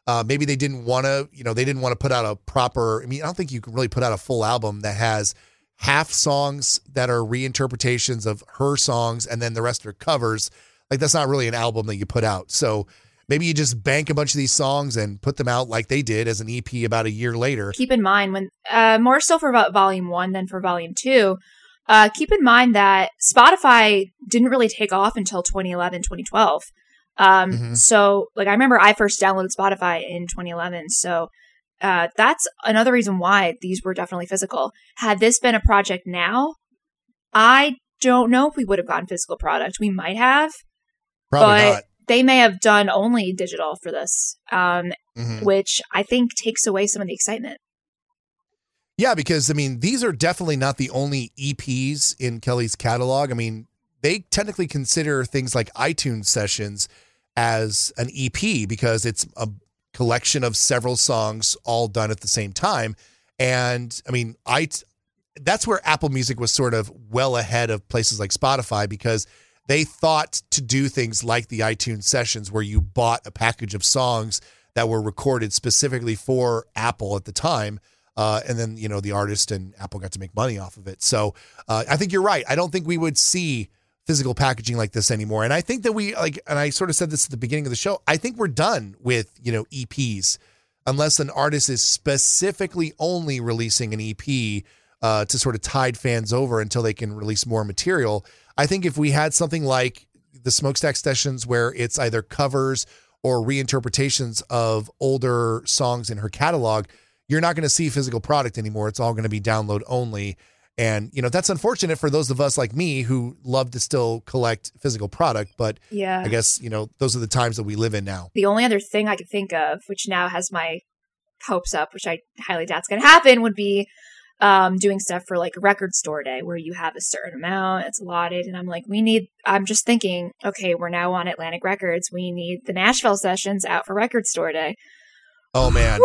Uh, maybe they didn't want to, you know, they didn't want to put out a proper. I mean, I don't think you can really put out a full album that has half songs that are reinterpretations of her songs and then the rest are covers. Like that's not really an album that you put out. So maybe you just bank a bunch of these songs and put them out like they did as an EP about a year later. Keep in mind when uh, more so for vo- volume one than for volume two. Uh, keep in mind that Spotify didn't really take off until 2011, 2012. Um, Mhm. so like I remember I first downloaded Spotify in 2011. So, uh, that's another reason why these were definitely physical. Had this been a project now, I don't know if we would have gotten physical product. We might have, Probably but not. they may have done only digital for this. Um, Mhm. which I think takes away some of the excitement. Yeah, because I mean, these are definitely not the only EPs in Kelly's catalog. I mean, they technically consider things like iTunes sessions as an EP because it's a collection of several songs all done at the same time. And I mean, I that's where Apple Music was sort of well ahead of places like Spotify because they thought to do things like the iTunes sessions where you bought a package of songs that were recorded specifically for Apple at the time. Uh, and then, you know, the artist and Apple got to make money off of it. So uh, I think you're right. I don't think we would see physical packaging like this anymore. And I think that we, like, and I sort of said this at the beginning of the show, I think we're done with, you know, EPs unless an artist is specifically only releasing an EP uh, to sort of tide fans over until they can release more material. I think if we had something like the Smoakstack Sessions where it's either covers or reinterpretations of older songs in her catalog, you're not going to see physical product anymore. It's all going to be download only. And, you know, that's unfortunate for those of us like me who love to still collect physical product. But Yeah. I guess, you know, those are the times that we live in now. The only other thing I could think of, which now has my hopes up, which I highly doubt's going to happen, would be um, doing stuff for like record store day where you have a certain amount, it's allotted. And I'm like, we need, I'm just thinking, okay, we're now on Atlantic Records. We need the Nashville sessions out for record store day. Oh man,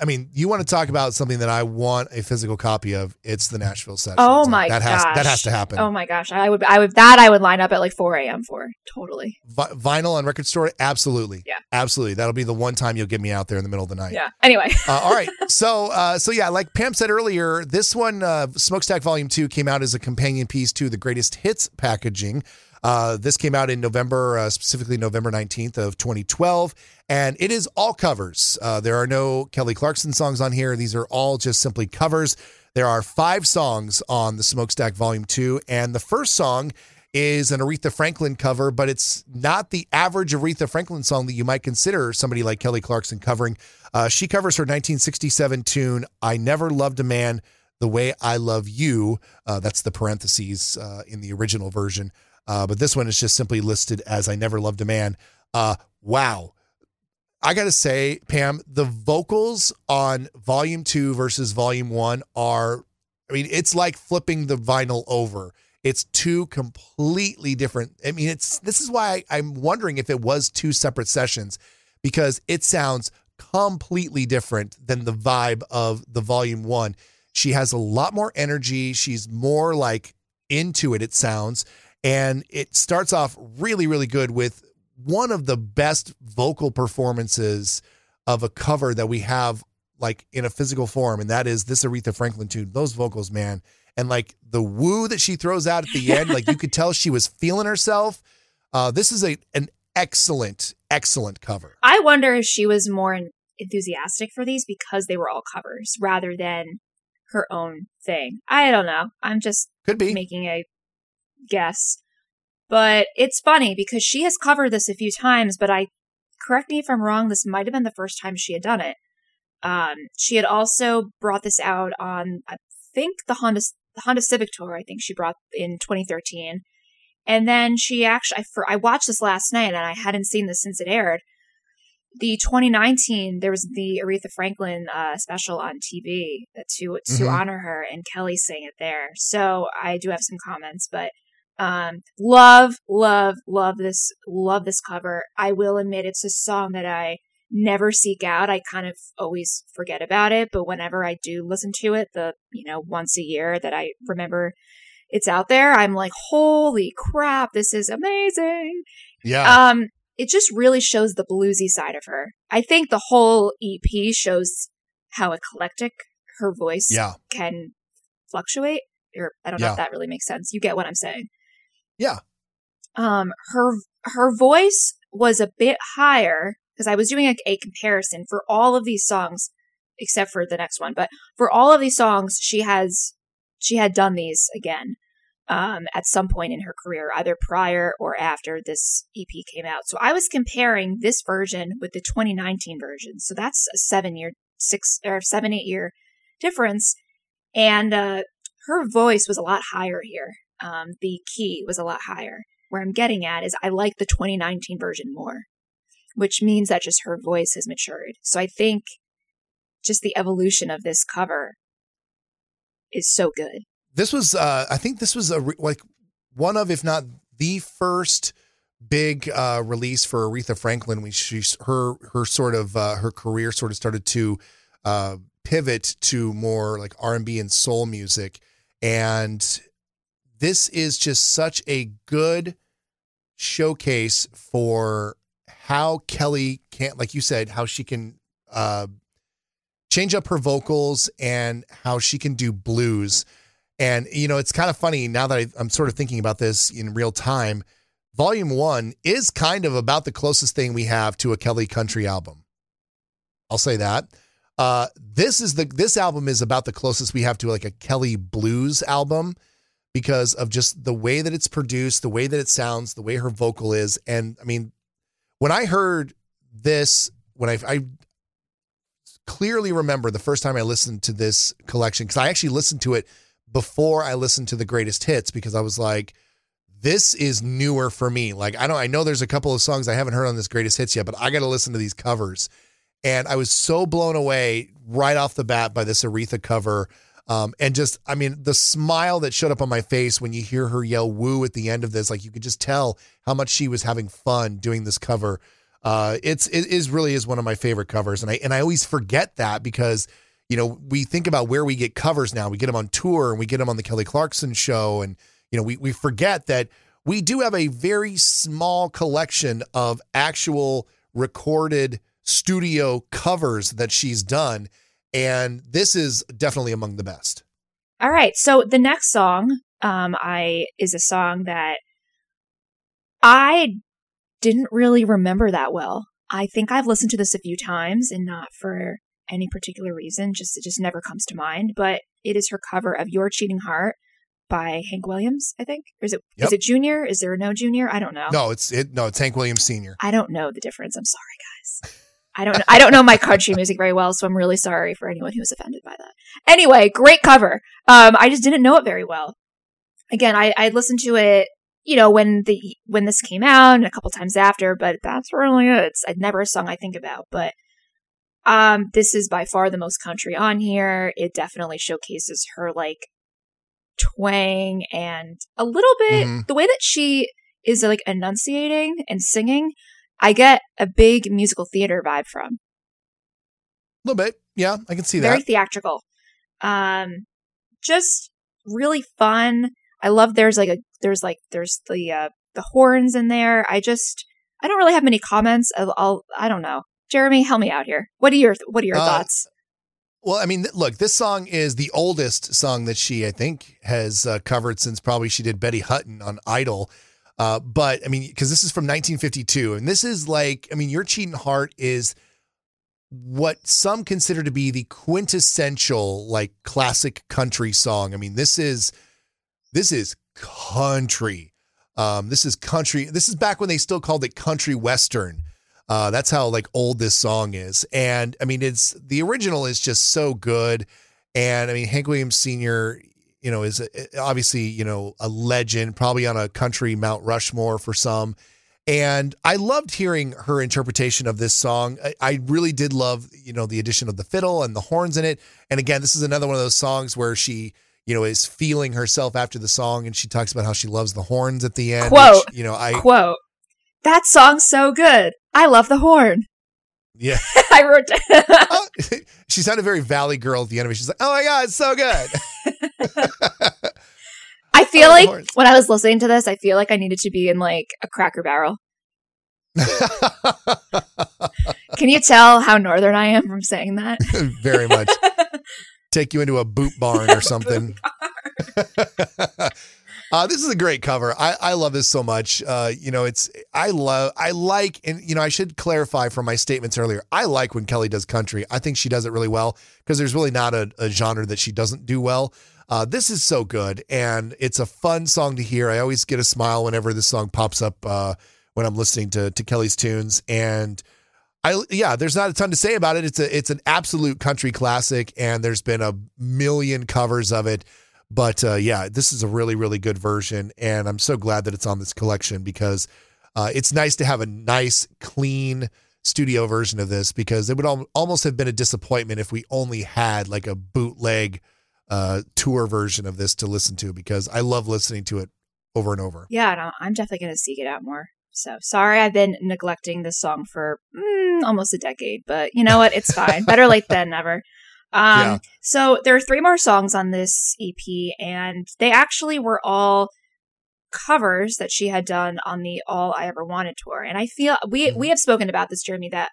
I mean, you want to talk about something that I want a physical copy of? It's the Nashville session. Oh my that has gosh. that has to happen. Oh my gosh. I would, I would, that I would line up at like 4 a.m. for. Totally. Vi- vinyl on record store, absolutely, Yeah. absolutely. That'll be the one time you'll get me out there in the middle of the night. Yeah. Anyway. uh, all right. So, uh, so yeah, like Pam said earlier, this one, uh, Smoakstack Volume Two, came out as a companion piece to the Greatest Hits packaging. Uh, this came out in November, uh, specifically November nineteenth of 2012, and it is all covers. Uh, there are no Kelly Clarkson songs on here. These are all just simply covers. There are five songs on the Smoakstack Volume Two, and the first song is an Aretha Franklin cover, but it's not the average Aretha Franklin song that you might consider somebody like Kelly Clarkson covering. Uh, she covers her 1967 tune, I Never Loved a Man the Way I Love You. Uh, that's the parentheses uh, in the original version. Uh, but this one is just simply listed as I Never Loved a Man. Uh, wow. I got to say, Pam, the vocals on volume two versus volume one are, I mean, it's like flipping the vinyl over. It's two completely different. I mean, it's this is why I, I'm wondering if it was two separate sessions because it sounds completely different than the vibe of the volume one. She has a lot more energy. She's more like into it, it sounds. And it starts off really, really good with one of the best vocal performances of a cover that we have like in a physical form. And that is this Aretha Franklin tune. Those vocals, man. And like the woo that she throws out at the end, like you could tell she was feeling herself. Uh, this is a an excellent, excellent cover. I wonder if she was more enthusiastic for these because they were all covers rather than her own thing. I don't know. I'm just Could be. making a guess. But it's funny because she has covered this a few times, but I correct me if I'm wrong, this might have been the first time she had done it. Um, she had also brought this out on I think the Honda the Honda Civic tour, I think she brought in 2013. And then she actually I, for, I watched this last night and I hadn't seen this since it aired. The 2019 there was the Aretha Franklin uh, special on TV to to Mhm. honor her and Kelly sang it there. So I do have some comments, but um love love love this love this cover. I will admit it's a song that I never seek out. I kind of always forget about it, but whenever I do listen to it, the you know once a year that I remember it's out there, I'm like, holy crap, this is amazing. Yeah. Um, it just really shows the bluesy side of her. I think the whole EP shows how eclectic her voice yeah. can fluctuate. Or I don't know if that really makes sense. You get what I'm saying. Yeah. Um, her her voice was a bit higher because I was doing a, a comparison for all of these songs, except for the next one. But for all of these songs, she has she had done these again um, at some point in her career, either prior or after this EP came out. So I was comparing this version with the 2019 version. So that's a seven year, six or seven, eight year difference. And uh, her voice was a lot higher here. Um, the key was a lot higher. Where I'm getting at is I like the 2019 version more, which means that just her voice has matured. So I think just the evolution of this cover is so good. This was, uh, I think, this was a re- like one of, if not the first big uh, release for Aretha Franklin. We she's her her sort of uh, her career sort of started to uh, pivot to more like R and B and soul music, and this is just such a good showcase for how Kelly can, like you said, how she can uh, change up her vocals and how she can do blues. And, you know, it's kind of funny now that I, I'm sort of thinking about this in real time. Volume one is kind of about the closest thing we have to a Kelly country album. I'll say that. Uh, this is the this album is about the closest we have to like a Kelly blues album because of just the way that it's produced, the way that it sounds, the way her vocal is. And I mean, when I heard this, when I, I clearly remember the first time I listened to this collection, because I actually listened to it before I listened to the greatest hits, because I was like, this is newer for me. Like, I don't, I know there's a couple of songs I haven't heard on this greatest hits yet, but I got to listen to these covers. And I was so blown away right off the bat by this Aretha cover um, and just, I mean, the smile that showed up on my face when you hear her yell woo at the end of this, like you could just tell how much she was having fun doing this cover. Uh, it's, it is really is one of my favorite covers. And I, and I always forget that because, you know, we think about where we get covers now. We get them on tour and we get them on the Kelly Clarkson show. And, you know, we, we forget that we do have a very small collection of actual recorded studio covers that she's done and this is definitely among the best. All right, so the next song, um, I is a song that I didn't really remember that well. I think I've listened to this a few times, and not for any particular reason. Just it just never comes to mind. But it is her cover of "Your Cheating Heart" by Hank Williams. I think, or is it yep. is it Junior? Is there no Junior? I don't know. No, it's it. No, it's Hank Williams Senior. I don't know the difference. I'm sorry, guys. I don't I don't know my country music very well, so I'm really sorry for anyone who was offended by that. Anyway, great cover. Um, I just didn't know it very well. Again, I I listened to it, you know, when the when this came out and a couple times after, but that's really it. It's never a song I think about, but um, this is by far the most country on here. It definitely showcases her like twang and a little bit mm-hmm. the way that she is like enunciating and singing I get a big musical theater vibe from. A little bit. Yeah, I can see Very that. Very theatrical. Um, just really fun. I love there's like a there's like there's the uh the horns in there. I just I don't really have many comments. I'll, I'll I don't know. Jeremy, help me out here. What are your what are your uh, thoughts? Well, I mean, look, this song is the oldest song that she I think has uh, covered since probably she did Betty Hutton on Idol. Uh, but I mean, because this is from 1952, and this is like, I mean, Your Cheating Heart is what some consider to be the quintessential like classic country song. I mean, this is this is country. Um, this is country. This is back when they still called it country western. Uh, that's how like old this song is. And I mean, it's the original is just so good. And I mean, Hank Williams Sr you know, is eh, eh, obviously, you know, a legend, probably on a country Mount Rushmore for some. And I loved hearing her interpretation of this song. I, I, really did love, you know, the addition of the fiddle and the horns in it. And again, this is another one of those songs where she, you know, is feeling herself after the song and she talks about how she loves the horns at the end. Quote, which, you know, I quote, that song's so good. I love the horn. Yeah. I wrote down. oh, she sounded very Valley Girl at the end of it. She's like, oh my God, it's so good. I feel oh, like when I was listening to this, I feel like I needed to be in like a cracker barrel. Can you tell how northern I am from saying that? very much. Take you into a boot barn or something. Uh, this is a great cover. I, I love this so much. Uh, you know, it's I love I like and you know I should clarify from my statements earlier. I like when Kelly does country. I think she does it really well because there's really not a, a, genre that she doesn't do well. Uh, this is so good and it's a fun song to hear. I always get a smile whenever this song pops up uh, when I'm listening to to Kelly's tunes and. I yeah, there's not a ton to say about it. It's a it's an absolute country classic, and there's been a million covers of it. But uh, yeah, this is a really, really good version. And I'm so glad that it's on this collection because uh, it's nice to have a nice, clean studio version of this because it would al- almost have been a disappointment if we only had like a bootleg uh, tour version of this to listen to because I love listening to it over and over. Yeah, no, I'm definitely going to seek it out more. So sorry, I've been neglecting this song for mm, almost a decade, but you know what? It's fine. Better late than never. Um, yeah. So there are three more songs on this EP, and they actually were all covers that she had done on the All I Ever Wanted tour. And I feel we mm-hmm. we have spoken about this, Jeremy, that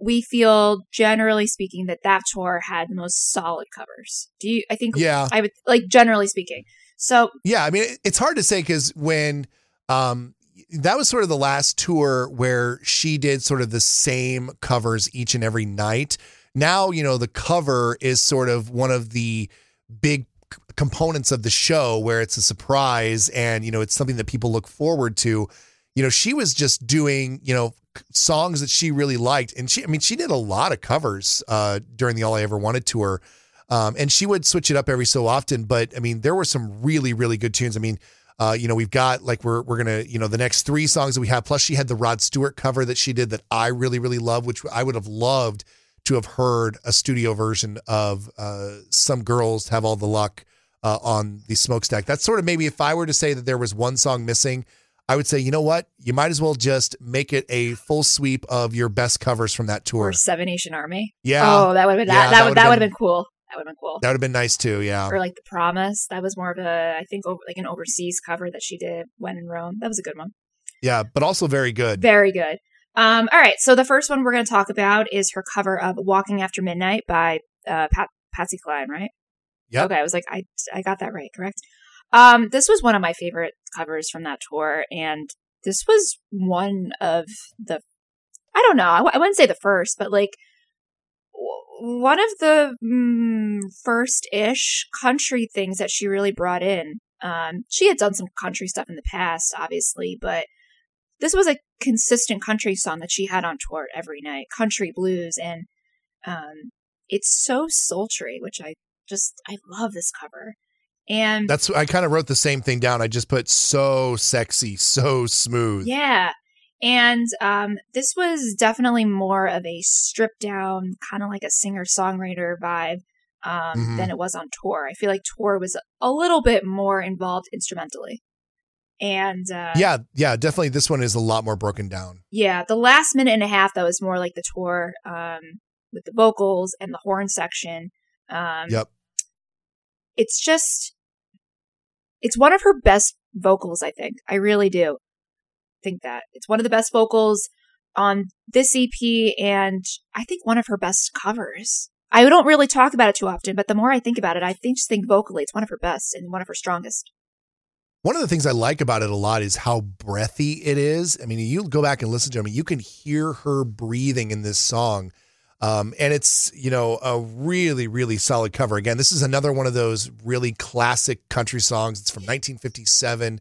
we feel generally speaking that that tour had the most solid covers. Do you? I think. Yeah. I would like generally speaking. So yeah, I mean, it's hard to say because when um that was sort of the last tour where she did sort of the same covers each and every night now you know the cover is sort of one of the big components of the show where it's a surprise and you know it's something that people look forward to you know she was just doing you know songs that she really liked and she i mean she did a lot of covers uh during the all i ever wanted tour um and she would switch it up every so often but i mean there were some really really good tunes i mean uh, you know, we've got like we're we're gonna, you know, the next three songs that we have. Plus, she had the Rod Stewart cover that she did that I really really love, which I would have loved to have heard a studio version of uh, "Some Girls Have All the Luck" uh, on the Smoakstack. That's sort of maybe if I were to say that there was one song missing, I would say, you know what, you might as well just make it a full sweep of your best covers from that tour. Or Seven Nation Army. Yeah. Oh, that would have been yeah, that. That would that would have been cool. That would have been cool. That would have been nice too. Yeah. Or like the Promise. That was more of a I think over, like an overseas cover that she did when in Rome. That was a good one. Yeah, but also very good. Very good. Um, all right, so the first one we're going to talk about is her cover of "Walking After Midnight" by uh, Pat- Patsy Cline, right? Yeah. Okay, I was like, I I got that right, correct? Um, this was one of my favorite covers from that tour, and this was one of the, I don't know, I w- I wouldn't say the first, but like w- one of the mm, first-ish country things that she really brought in. Um, she had done some country stuff in the past, obviously, but this was a consistent country song that she had on tour every night, country blues, and um, it's so sultry, which I just I love this cover. And that's I kind of wrote the same thing down. I just put so sexy, so smooth. Yeah. And um, this was definitely more of a stripped down, kind of like a singer songwriter vibe um, mm-hmm. than it was on tour. I feel like tour was a little bit more involved instrumentally. And uh, yeah, yeah, definitely. This one is a lot more broken down. Yeah, the last minute and a half that was more like the tour um, with the vocals and the horn section. Um, yep. It's just, it's one of her best vocals. I think I really do think that it's one of the best vocals on this EP, and I think one of her best covers. I don't really talk about it too often, but the more I think about it, I think just think vocally, it's one of her best and one of her strongest. One of the things I like about it a lot is how breathy it is. I mean, you go back and listen to it, I mean, you can hear her breathing in this song. Um, and it's, you know, a really, really solid cover. Again, this is another one of those really classic country songs. It's from 1957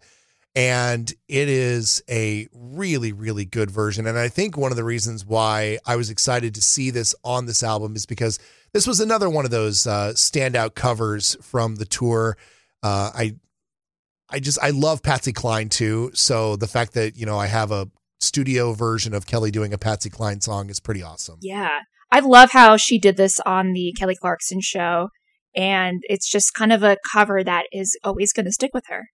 and it is a really, really good version. And I think one of the reasons why I was excited to see this on this album is because this was another one of those uh, standout covers from the tour. Uh, I I just I love Patsy Cline too. So the fact that you know I have a studio version of Kelly doing a Patsy Cline song is pretty awesome. Yeah, I love how she did this on the Kelly Clarkson show, and it's just kind of a cover that is always going to stick with her.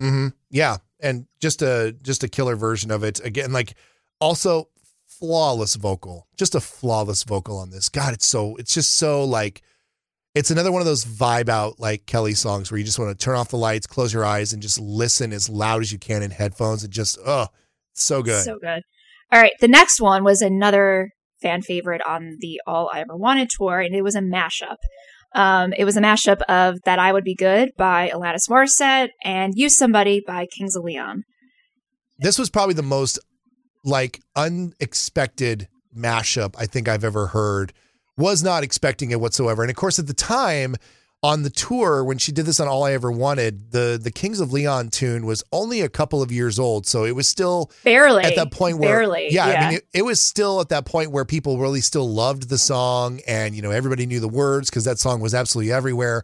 Hmm. Yeah, and just a just a killer version of it again. Like also flawless vocal, just a flawless vocal on this. God, it's so it's just so like it's another one of those vibe out like Kelly songs where you just want to turn off the lights, close your eyes, and just listen as loud as you can in headphones and just oh, so good. So good. All right, the next one was another fan favorite on the All I Ever Wanted tour, and it was a mashup. Um, it was a mashup of That I Would Be Good by Alanis Morissette and Use Somebody by Kings of Leon. This was probably the most like unexpected mashup I think I've ever heard. Was not expecting it whatsoever. And of course, at the time on the tour, when she did this on All I Ever Wanted, the the Kings of Leon tune was only a couple of years old. So it was still barely at that point where barely. Yeah, yeah. I mean it, it was still at that point where people really still loved the song and you know everybody knew the words because that song was absolutely everywhere.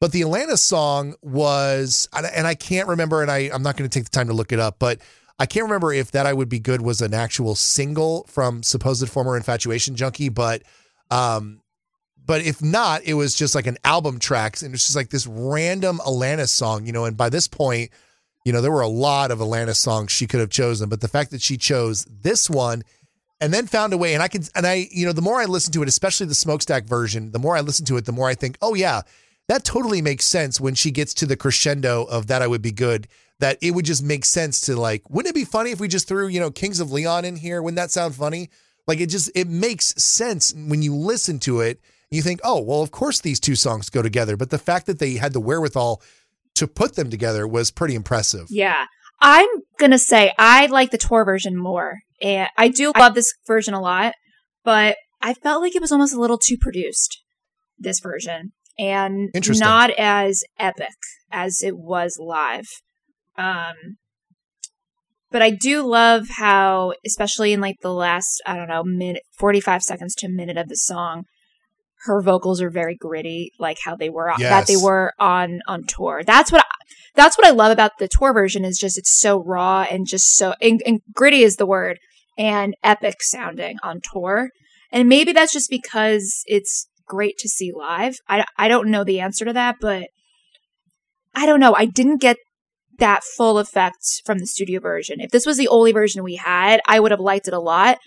But the Alanis song was, and I can't remember, and I, I'm not going to take the time to look it up, but I can't remember if that I would be good was an actual single from supposed former infatuation junkie, but um, but if not, it was just like an album tracks, and it's just like this random Alanis song, you know. And by this point, you know, there were a lot of Alanis songs she could have chosen, but the fact that she chose this one and then found a way, and I can, and I, you know, the more I listen to it, especially the smoakstack version, the more I listen to it, the more I think, oh yeah, that totally makes sense when she gets to the crescendo of that I would be good. That it would just make sense to like, wouldn't it be funny if we just threw, you know, Kings of Leon in here? Wouldn't that sound funny? Like it just it makes sense when you listen to it. You think, oh, well, of course these two songs go together. But the fact that they had the wherewithal to put them together was pretty impressive. Yeah. I'm going to say I like the tour version more. And I do love this version a lot, but I felt like it was almost a little too produced, this version, and not as epic as it was live. Um, but I do love how, especially in like the last, I don't know, minute, 45 seconds to a minute of the song, her vocals are very gritty, like how they were, yes. that they were on, on tour. That's what, I, that's what I love about the tour version is just, it's so raw and just so, and, and gritty is the word and epic sounding on tour. And maybe that's just because it's great to see live. I, I don't know the answer to that, but I don't know. I didn't get that full effect from the studio version. If this was the only version we had, I would have liked it a lot.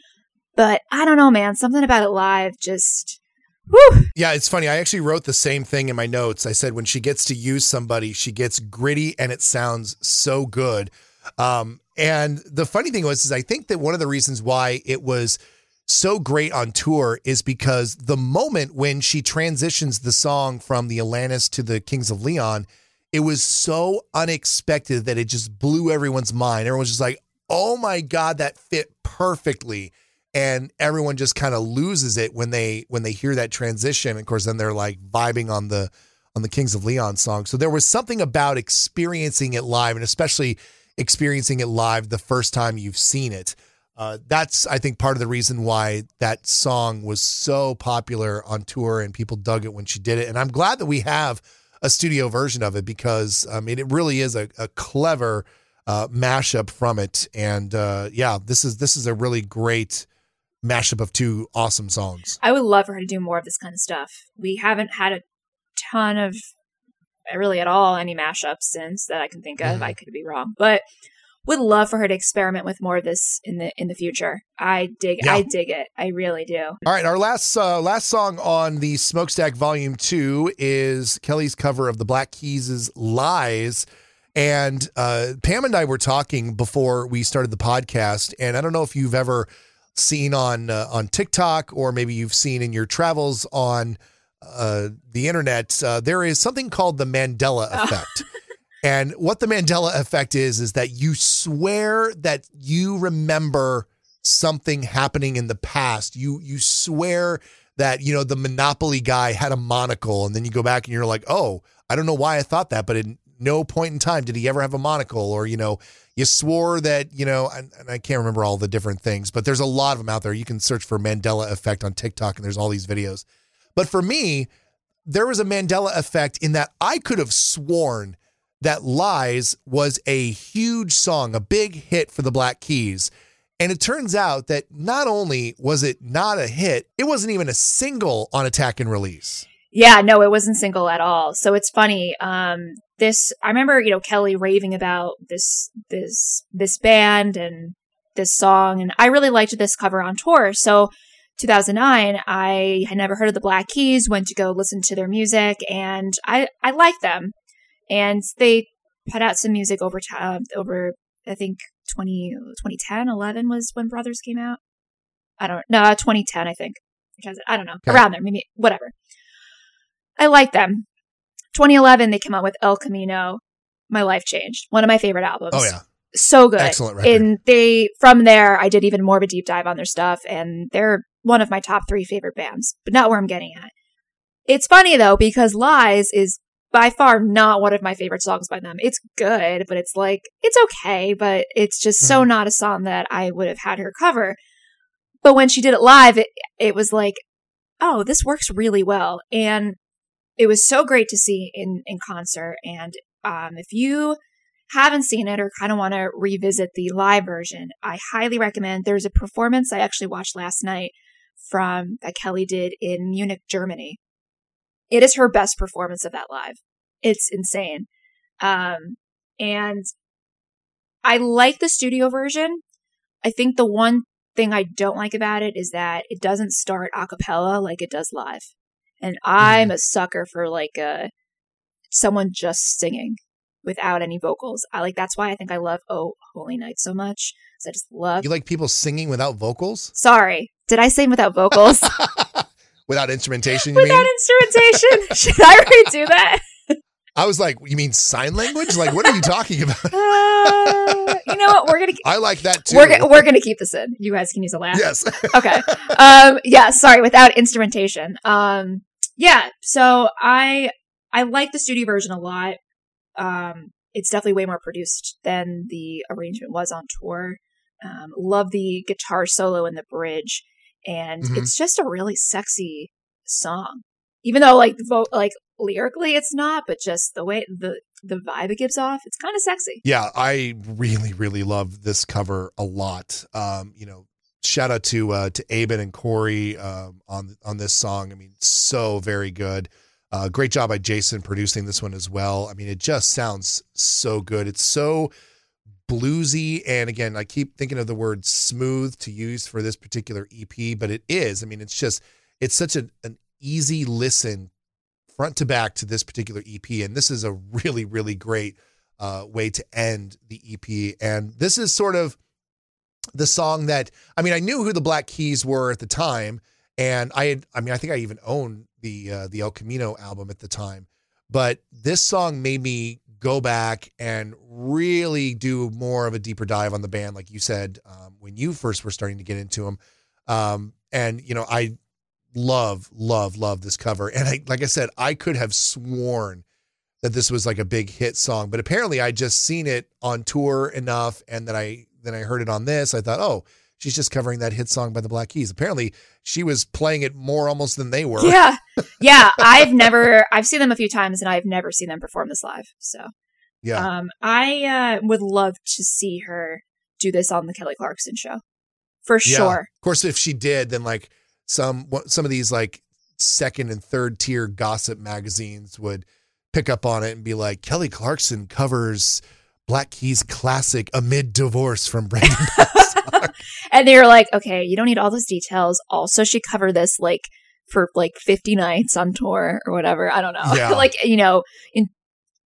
But I don't know, man. Something about it live just. Whew. Yeah, it's funny. I actually wrote the same thing in my notes. I said when she gets to use somebody, she gets gritty and it sounds so good. Um, and the funny thing was, is I think that one of the reasons why it was so great on tour is because the moment when she transitions the song from the Alanis to the Kings of Leon, it was so unexpected that it just blew everyone's mind. Everyone's just like, oh my God, that fit perfectly. And everyone just kind of loses it when they when they hear that transition. Of course, then they're like vibing on the on the Kings of Leon song. So there was something about experiencing it live, and especially experiencing it live the first time you've seen it. Uh, that's I think part of the reason why that song was so popular on tour and people dug it when she did it. And I'm glad that we have a studio version of it because I mean it really is a, a clever uh, mashup from it. And uh, yeah, this is this is a really great mashup of two awesome songs. I would love for her to do more of this kind of stuff. We haven't had a ton of really at all any mashups since that I can think of. Mm-hmm. I could be wrong, but would love for her to experiment with more of this in the in the future. I dig yeah. I dig it. I really do. All right, our last uh, last song on the Smoakstack Volume 2 is Kelly's cover of the Black Keys' Lies. And uh, Pam and I were talking before we started the podcast, and I don't know if you've ever seen on uh, on TikTok or maybe you've seen in your travels on uh, the internet. Uh, there is something called the Mandela oh. effect. And what the Mandela effect is, is that you swear that you remember something happening in the past. You you swear that you know the Monopoly guy had a monocle, and then you go back and you're like, oh, I don't know why I thought that, but at no point in time did he ever have a monocle, or you know, you swore that you know, and, and I can't remember all the different things, but there's a lot of them out there. You can search for Mandela effect on TikTok, and there's all these videos. But for me, there was a Mandela effect in that I could have sworn that Lies was a huge song, a big hit for the Black Keys. And it turns out that not only was it not a hit, it wasn't even a single on Attack and Release. Yeah, no, it wasn't single at all. So it's funny. Um, this I remember, you know, Kelly raving about this this this band and this song, and I really liked this cover on tour. So 2009, I had never heard of the Black Keys, went to go listen to their music, and I I liked them and they put out some music over time over I think 20, 2010, 11 was when Brothers came out. I don't know, 2010 I think. I don't know, okay. around there, maybe whatever. I like them. 2011, they came out with El Camino. My life changed. One of my favorite albums. Oh yeah, so good. Excellent record. And they from there, I did even more of a deep dive on their stuff, and they're one of my top three favorite bands, but not where I'm getting at. It's funny though because Lies is by far not one of my favorite songs by them. It's good, but it's like it's okay, but it's just so Mhm. not a song that I would have had her cover. But when she did it live, it it was like, oh, this works really well, and it was so great to see in in concert. And um, if you haven't seen it or kind of want to revisit the live version, I highly recommend. There's a performance I actually watched last night from that Kelly did in Munich, Germany. It is her best performance of that live. It's insane. Um, and I like the studio version. I think the one thing I don't like about it is that it doesn't start a cappella like it does live. And I'm a sucker for like uh someone just singing without any vocals. I like that's why I think I love Oh Holy Night so much. 'cause I just love you like people singing without vocals, Sorry. Did I sing without vocals? without instrumentation. You without mean? instrumentation? Should I redo that? I was like, you mean sign language? Like, what are you talking about? Uh, you know what? We're gonna Keep, I like that too. we're go- we're gonna keep this in. You guys can use a laugh. yes. okay. Um yeah, sorry, without instrumentation. Um yeah, so I I like the studio version a lot. Um it's definitely way more produced than the arrangement was on tour. Um love the guitar solo in the bridge and Mhm. it's just a really sexy song. Even though like vo- like lyrically it's not, but just the way the the vibe it gives off, it's kind of sexy. Yeah, I really, really love this cover a lot. Um, you know, shout out to uh, to Aben and Cory um, on on this song. I mean, so very good. Uh, great job by Jason producing this one as well. I mean, it just sounds so good. It's so bluesy, and again, I keep thinking of the word smooth to use for this particular EP, but it is. I mean, it's just it's such a, an easy listen front to back to this particular EP, and this is a really, really great uh, way to end the EP. And this is sort of the song that I mean, I knew who the Black Keys were at the time, and I had, I mean, I think I even owned the uh, the El Camino album at the time, but this song made me go back and really do more of a deeper dive on the band, like you said um, when you first were starting to get into them. Um, and you know, I love, love, love this cover, and I, like I said, I could have sworn that this was like a big hit song, but apparently I just seen it on tour enough, and then I then I heard it on this. I thought, oh, she's just covering that hit song by the Black Keys. Apparently, she was playing it more almost than they were. Yeah. Yeah. I've never, I've seen them a few times and I've never seen them perform this live. So, yeah. um, I uh, would love to see her do this on the Kelly Clarkson show for Yeah. sure. Of course, if she did, then like some some of these like second and third tier gossip magazines would pick up on it and be like, Kelly Clarkson covers Black Keys classic amid divorce from Brandon. And they were like, okay, you don't need all those details. Also, she covered this like for like 50 nights on tour or whatever. I don't know. Yeah. like, you know, in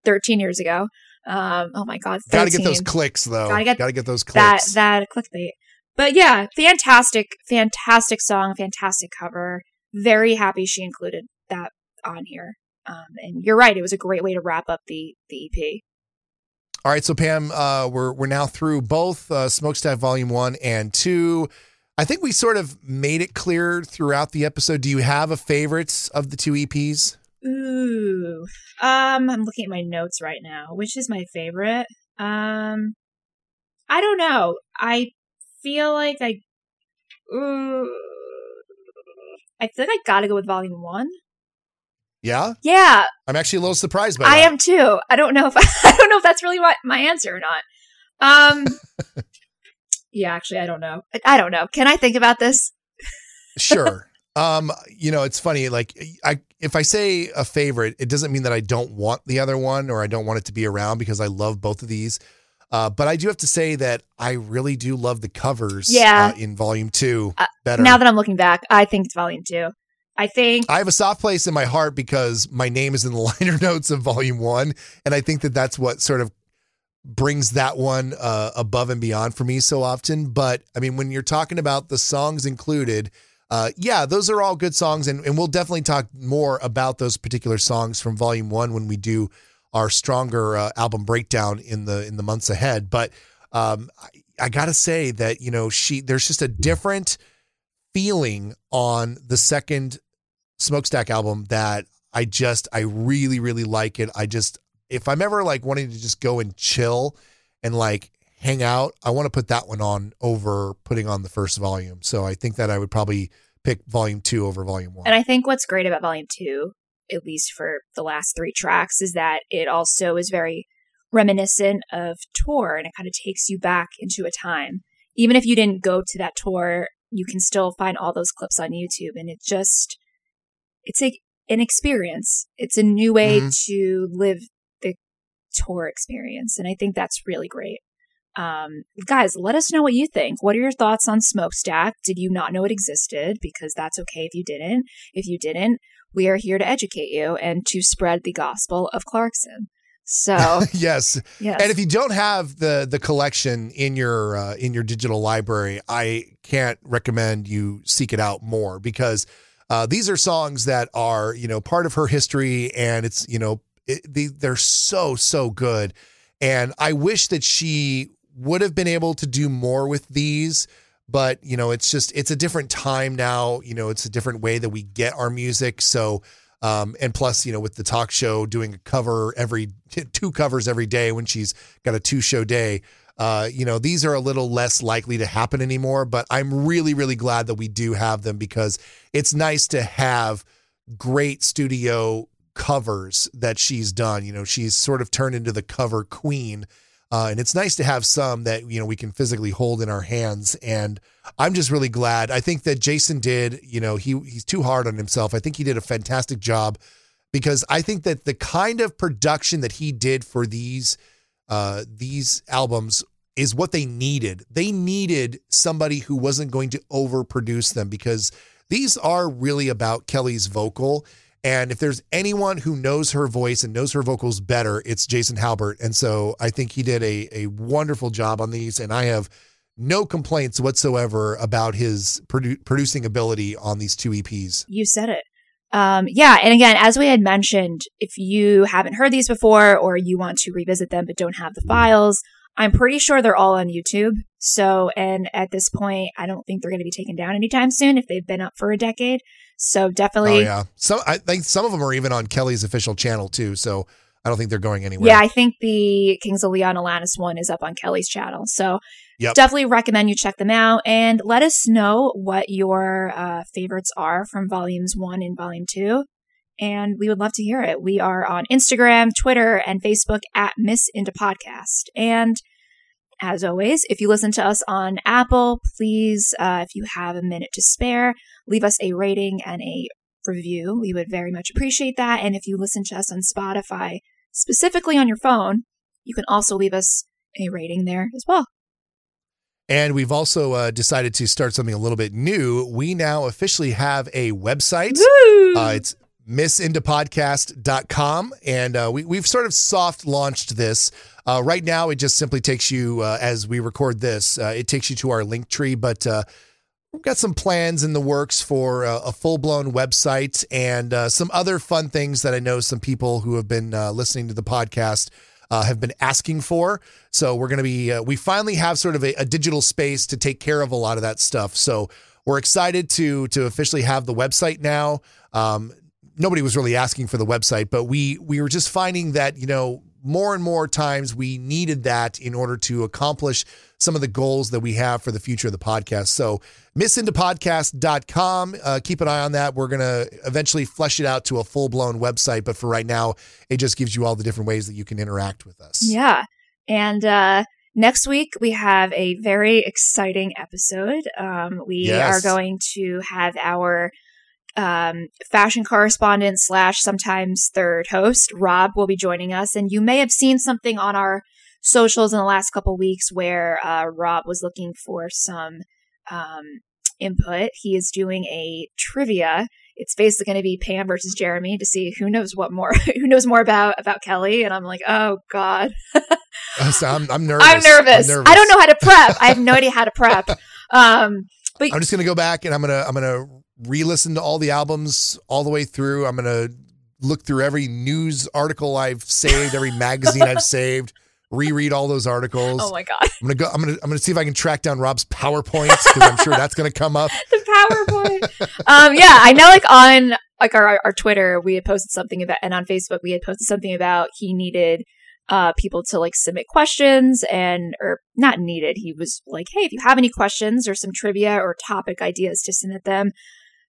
13 years ago. Um, oh my God. 13. Gotta get those clicks though. Gotta get Gotta get those clicks. that that clickbait. But yeah, fantastic, fantastic song, fantastic cover. Very happy she included that on here. Um, and you're right; it was a great way to wrap up the the EP. All right, so Pam, uh, we're we're now through both uh, Smoakstack Volume One and Two. I think we sort of made it clear throughout the episode. Do you have a favorite of the two EPs? Ooh, um, I'm looking at my notes right now. Which is my favorite? Um, I don't know. I feel like I, ooh, I feel like I gotta go with Volume One. Yeah, Yeah, I'm actually a little surprised by I that. am too. I don't know if I don't know if that's really what my answer or not. Um Yeah, actually I don't know. I- I don't know. Can I think about this? sure. Um, you know, it's funny. Like, I if I say a favorite, it doesn't mean that I don't want the other one or I don't want it to be around because I love both of these. Uh, but I do have to say that I really do love the covers. Yeah. Uh, in Volume Two Uh, better. Now that I'm looking back, I think it's volume 2. I think I have a soft place in my heart because my name is in the liner notes of Volume One, and I think that that's what sort of brings that one uh, above and beyond for me so often. But I mean, when you're talking about the songs included, uh, yeah, those are all good songs, and, and we'll definitely talk more about those particular songs from Volume One when we do our stronger uh, album breakdown in the in the months ahead. But um, I, I gotta say that you know she there's just a different feeling on the second Smoakstack album that I just I really really like it. I just if I'm ever like wanting to just go and chill and like hang out, I want to put that one on over putting on the first volume. So I think that I would probably pick volume 2 over volume 1. And I think what's great about volume 2, at least for the last 3 tracks, is that it also is very reminiscent of tour and it kind of takes you back into a time. Even if you didn't go to that tour, you can still find all those clips on YouTube and it just it's like an experience. It's a new way mm-hmm. to live the tour experience and I think that's really great. Um, guys, let us know what you think. What are your thoughts on Smoakstack? Did you not know it existed? Because that's okay if you didn't. If you didn't, we are here to educate you and to spread the gospel of Clarkson. So yes. yes, and if you don't have the the collection in your uh, in your digital library, I can't recommend you seek it out more because uh, these are songs that are you know part of her history, and it's you know it, they, they're so so good, and I wish that she would have been able to do more with these but you know it's just it's a different time now you know it's a different way that we get our music so um, and plus, you know, with the talk show doing a cover every two covers every day when she's got a two show day, uh, you know, these are a little less likely to happen anymore. But I'm really, really glad that we do have them because it's nice to have great studio covers that she's done. You know, she's sort of turned into the cover queen uh, and it's nice to have some that you know we can physically hold in our hands. And I'm just really glad. I think that Jason did. You know, he he's too hard on himself. I think he did a fantastic job because I think that the kind of production that he did for these uh, these albums is what they needed. They needed somebody who wasn't going to overproduce them because these are really about Kelly's vocal and if there's anyone who knows her voice and knows her vocals better, it's Jason Halbert. And so I think he did a, a wonderful job on these. And I have no complaints whatsoever about his produ- producing ability on these two EPs. You said it. Um, yeah. And again, as we had mentioned, if you haven't heard these before or you want to revisit them but don't have the files, I'm pretty sure they're all on YouTube. So, and at this point, I don't think they're going to be taken down anytime soon if they've been up for a decade. So definitely. Oh yeah. Some I think some of them are even on Kelly's official channel too. So I don't think they're going anywhere. Yeah, I think the Kings of Leon Alanis one is up on Kelly's channel. So yep. definitely recommend you check them out and let us know what your uh, favorites are from volumes one and volume two. And we would love to hear it. We are on Instagram, Twitter, and Facebook at Miss Indie Podcast. And as always, if you listen to us on Apple, please, uh, if you have a minute to spare, leave us a rating and a review. We would very much appreciate that. And if you listen to us on Spotify, specifically on your phone, you can also leave us a rating there as well. And we've also uh, decided to start something a little bit new. We now officially have a website. Uh, it's missindiepodcast.com. And uh, we, we've sort of soft launched this. Uh, right now, it just simply takes you, uh, as we record this, uh, it takes you to our link tree. But uh, we've got some plans in the works for uh, a full blown website and some other fun things that I know some people who have been listening to the podcast. have been asking for. So we're going to be, we finally have sort of a, a digital space to take care of a lot of that stuff. So we're excited to to officially have the website now. Um, nobody was really asking for the website, but we we were just finding that you know more and more times we needed that in order to accomplish some of the goals that we have for the future of the podcast. So missindiepodcast.com. Uh, keep an eye on that. We're going to eventually flesh it out to a full blown website. But for right now, it just gives you all the different ways that you can interact with us. Yeah. And, uh, Next week, we have a very exciting episode. Um, we yes. are going to have our um, fashion correspondent slash sometimes third host, Rob, will be joining us. And you may have seen something on our socials in the last couple weeks where uh, Rob was looking for some um, input. He is doing a trivia. It's basically going to be Pam versus Jeremy to see who knows what more, who knows more about about Kelly. And I'm like, oh god, so I'm, I'm, nervous. I'm nervous. I'm nervous. I don't know how to prep. I have no idea how to prep. Um, But- I'm just gonna go back and I'm gonna I'm gonna re-listen to all the albums all the way through. I'm gonna look through every news article I've saved, every magazine I've saved, reread all those articles. Oh my god, I'm gonna go. I'm gonna. I'm gonna see if I can track down Rob's PowerPoints because I'm sure that's gonna come up. the PowerPoint. um, yeah, I know. Like on like our our Twitter, we had posted something about, and on Facebook, we had posted something about he needed uh people to like submit questions and or not needed. He was like, hey, if you have any questions or some trivia or topic ideas, to submit them.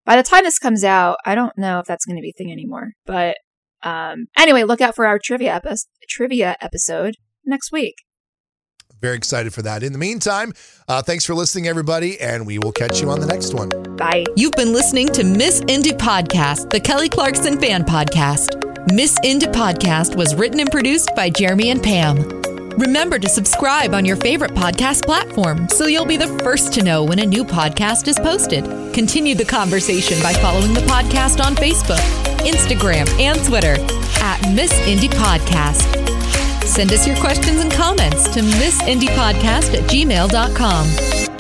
By the time this comes out, I don't know if that's going to be a thing anymore. But um, anyway, look out for our trivia epi- trivia episode next week. Very excited for that. In the meantime, uh, thanks for listening, everybody, and we will catch you on the next one. Bye. You've been listening to Miss Indie Podcast, the Kelly Clarkson fan podcast. Miss Indie Podcast was written and produced by Jeremy and Pam. Remember to subscribe on your favorite podcast platform so you'll be the first to know when a new podcast is posted. Continue the conversation by following the podcast on Facebook, Instagram, and Twitter at Miss Indie Podcast. Send us your questions and comments to missindiepodcast at gmail.com.